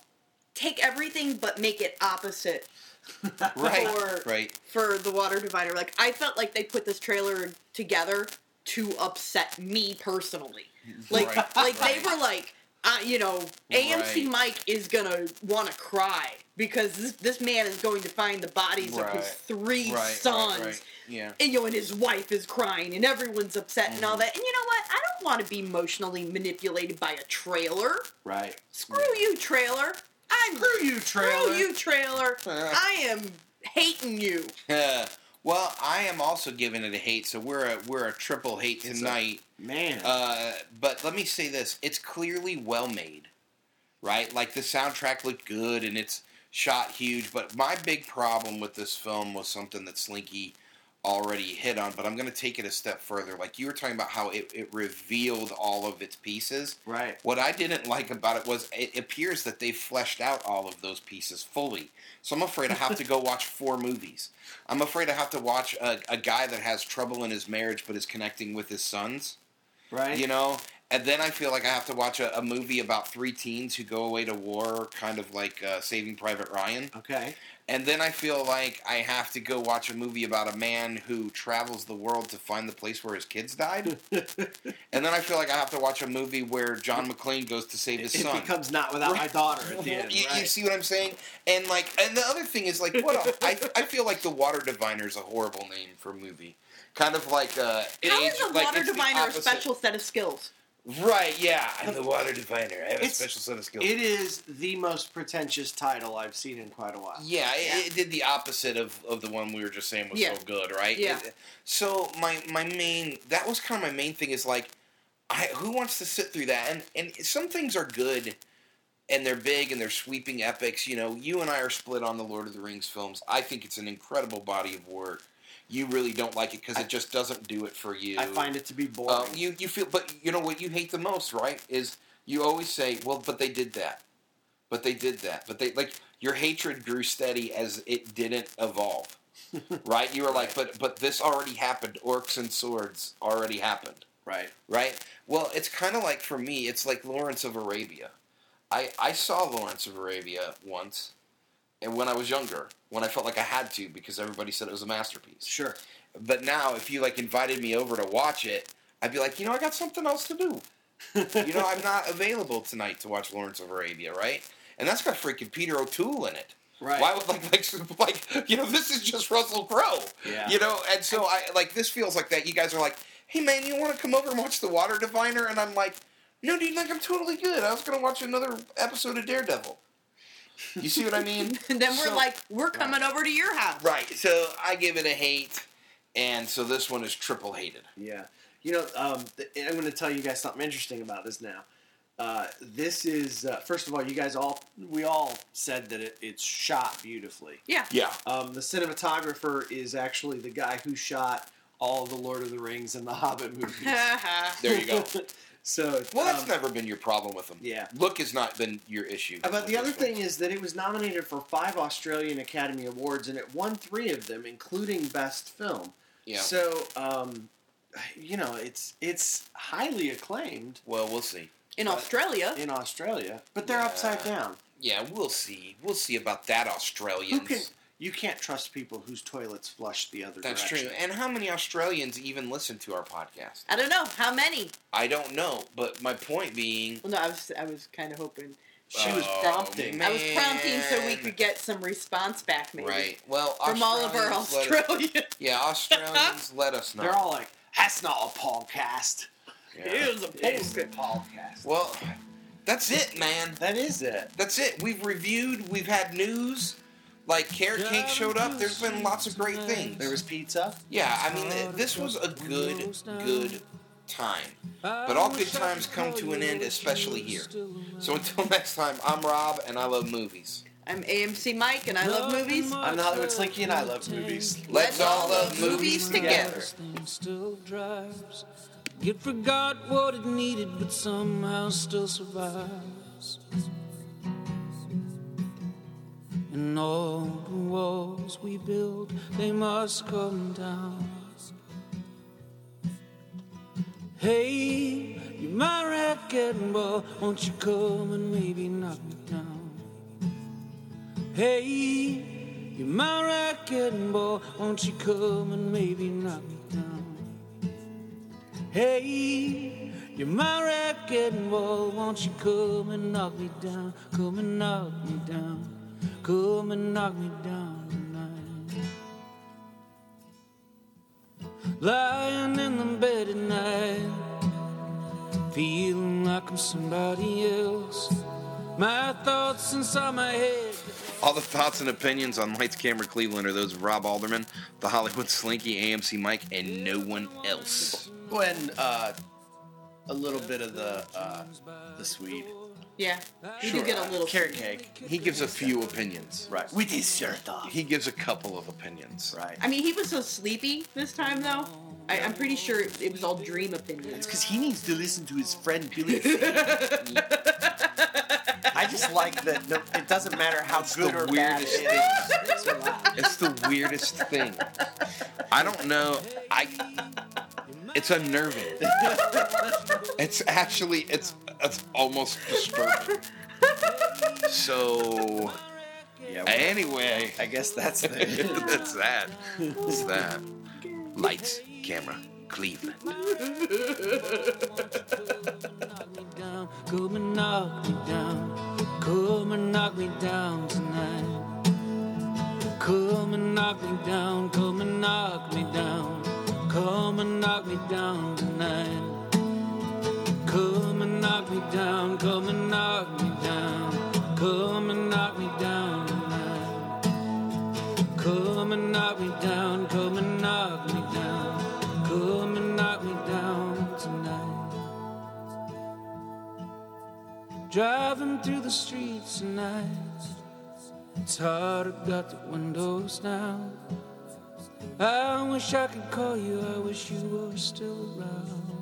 take everything but make it opposite (laughs) right. for- right. for the water diviner. Like I felt like they put this trailer together to upset me personally. Like Right. (laughs) like they were like uh, you know, AMC Right. Mike is gonna want to cry because this this man is going to find the bodies of his three Right. sons. Right. Right. Yeah. And, you know, and his wife is crying, and everyone's upset and all Mm-hmm. that. And you know what? I don't want to be emotionally manipulated by a trailer. Right. Screw you, trailer. I'm Screw you, trailer. Screw you, trailer. I am hating you. Uh, (laughs) well, I am also giving it a hate, so we're a we're a triple hate It's a- tonight. Man. Uh, but let me say this: it's clearly well made, right? Like the soundtrack looked good and it's shot huge. But my big problem with this film was something that Slinky already hit on. But I'm going to take it a step further. Like you were talking about how it, it revealed all of its pieces. right. What I didn't like about it was it appears that they fleshed out all of those pieces fully. So I'm afraid I have to go (laughs) watch four movies. I'm afraid I have to watch a, a guy that has trouble in his marriage but is connecting with his sons Right. you know and then i feel like i have to watch a, a movie about three teens who go away to war kind of like uh, saving private ryan Okay. And then i feel like i have to go watch a movie about a man who travels the world to find the place where his kids died (laughs) and then i feel like i have to watch a movie where john mcclane goes to save his it son It becomes not without my daughter at the end. you, right. you see what I'm saying? And like, and the other thing is like, what a, I, I feel like the Water Diviner is a horrible name for a movie. Kind of like uh, How age- is the like, water it's the diviner a special set of skills? Right, yeah. I'm the water diviner. I have a It's- special set of skills. It is the most pretentious title I've seen in quite a while. yeah, it- It, did the opposite of, of the one we were just saying was Yeah. so good, right? Yeah. It- so my my main that was kind of my main thing is like, I who wants to sit through that? And and some things are good, and they're big and they're sweeping epics. You know, you and I are split on the Lord of the Rings films. I think it's an incredible body of work. You really don't like it because it just doesn't do it for you. I find it to be Uh, boring. you you feel, but you know what you hate the most, right? Is you always say, "Well, but they did that, but they did that, but they like." Your hatred grew steady as it didn't evolve, (laughs) right? You were like, "But but this already happened. Orcs and swords already happened." right. right? Well, it's kind of like for me, it's like Lawrence of Arabia. I I saw Lawrence of Arabia once, and when I was younger, when I felt like I had to because everybody said it was a masterpiece. Sure. But now, if you like invited me over to watch it, I'd be like, you know, I got something else to do. (laughs) You know, I'm not available tonight to watch Lawrence of Arabia, right? And that's got freaking Peter O'Toole in it. Right. Why would like (laughs) like like you know this is just Russell Crowe. Yeah. You know, and so I like this feels like that. You guys are like, hey man, you want to come over and watch The Water Diviner? And I'm like, no, dude, like I'm totally good. I was gonna watch another episode of Daredevil. You see what I mean? (laughs) And then we're So- like, we're coming over to your house. right. So I give it a hate, and so this one is triple hated. Yeah. You know, um, th- I'm going to tell you guys something interesting about this now. Uh, this is uh, first of all, you guys all we all said that it, it's shot beautifully. Yeah. Yeah. Um, the cinematographer is actually the guy who shot all the Lord of the Rings and the Hobbit movies. (laughs) There you go. (laughs) so, Well, that's um, never been your problem with them. yeah. Look has not been your issue. But the other this thing is that it was nominated for five Australian Academy Awards, and it won three of them, including Best Film. yeah. So, um, you know, it's it's highly acclaimed well, we'll see. In But- Australia, in Australia, but they're Yeah. upside down. Yeah, we'll see. We'll see about that, Australians. Who can? You can't trust people whose toilets flush the other That's direction. true. And how many Australians even listen to our podcast? I don't know how many. I don't know, but my point being, Well, no, I was I was kind of hoping. She was Oh, prompting. I was prompting so we could get some response back, maybe right? Well, from all of our Australians us- (laughs) yeah, Australians, (laughs) let us know. They're all like, "That's not a podcast." Yeah. Here's a It's a post. podcast. Well, that's it, man. That is it. That's it. We've reviewed. We've had news. Like Carrot Cake showed up. There's been lots of great things. There was pizza. Yeah, I mean, this was a good, good time. But all good times come to an end, especially here. So until (laughs) next time, I'm Rob, and I love movies. I'm AMC Mike, and I love movies. I'm the Hollywood Slinky, and I love movies. Let's all love movies together. Still drives. It forgot what it needed, but somehow still survives. And all the walls we build, they must come down. Hey, you my racquetball, ball, won't you come and maybe knock me down? Hey, you my racquetball, ball, won't you come and maybe knock me down? Hey, you're my wrecking ball, won't you come and knock me down? Come and knock me down, come and knock me down tonight. Lying in the bed at night, feeling like I'm somebody else. My thoughts inside my head. All the thoughts and opinions on Lights Camera Cleveland are those of Rob Alderman, the Hollywood Slinky, AMC Mike, and no one else. When uh, a little bit of the uh, the Swede Yeah, you Sure. do get a little. carrot cake, He gives a few opinions. right? With his shirt off, He gives a couple of opinions. right? I mean, he was so sleepy this time, though. I, I'm pretty sure it was all dream opinions. because he needs to listen to his friend Billy. (laughs) I just like that no, it doesn't matter how good the or bad it weirdest. It's the weirdest thing. I don't know. I. It's unnerving. (laughs) It's actually it's it's almost disturbing. So Yeah, well, anyway, I guess that's the. (laughs) that's that. That's that. Lights, camera, Cleveland. come and knock me down, come and knock me down tonight. Come and knock me down, come and knock me down, come and knock me down tonight. Come and knock me down, come and knock me down, come and knock me down tonight. Come and knock me down, come and knock me down, come and knock me down tonight. Driving through the streets tonight. It's hard, I got the windows down. I wish I could call you, I wish you were still around.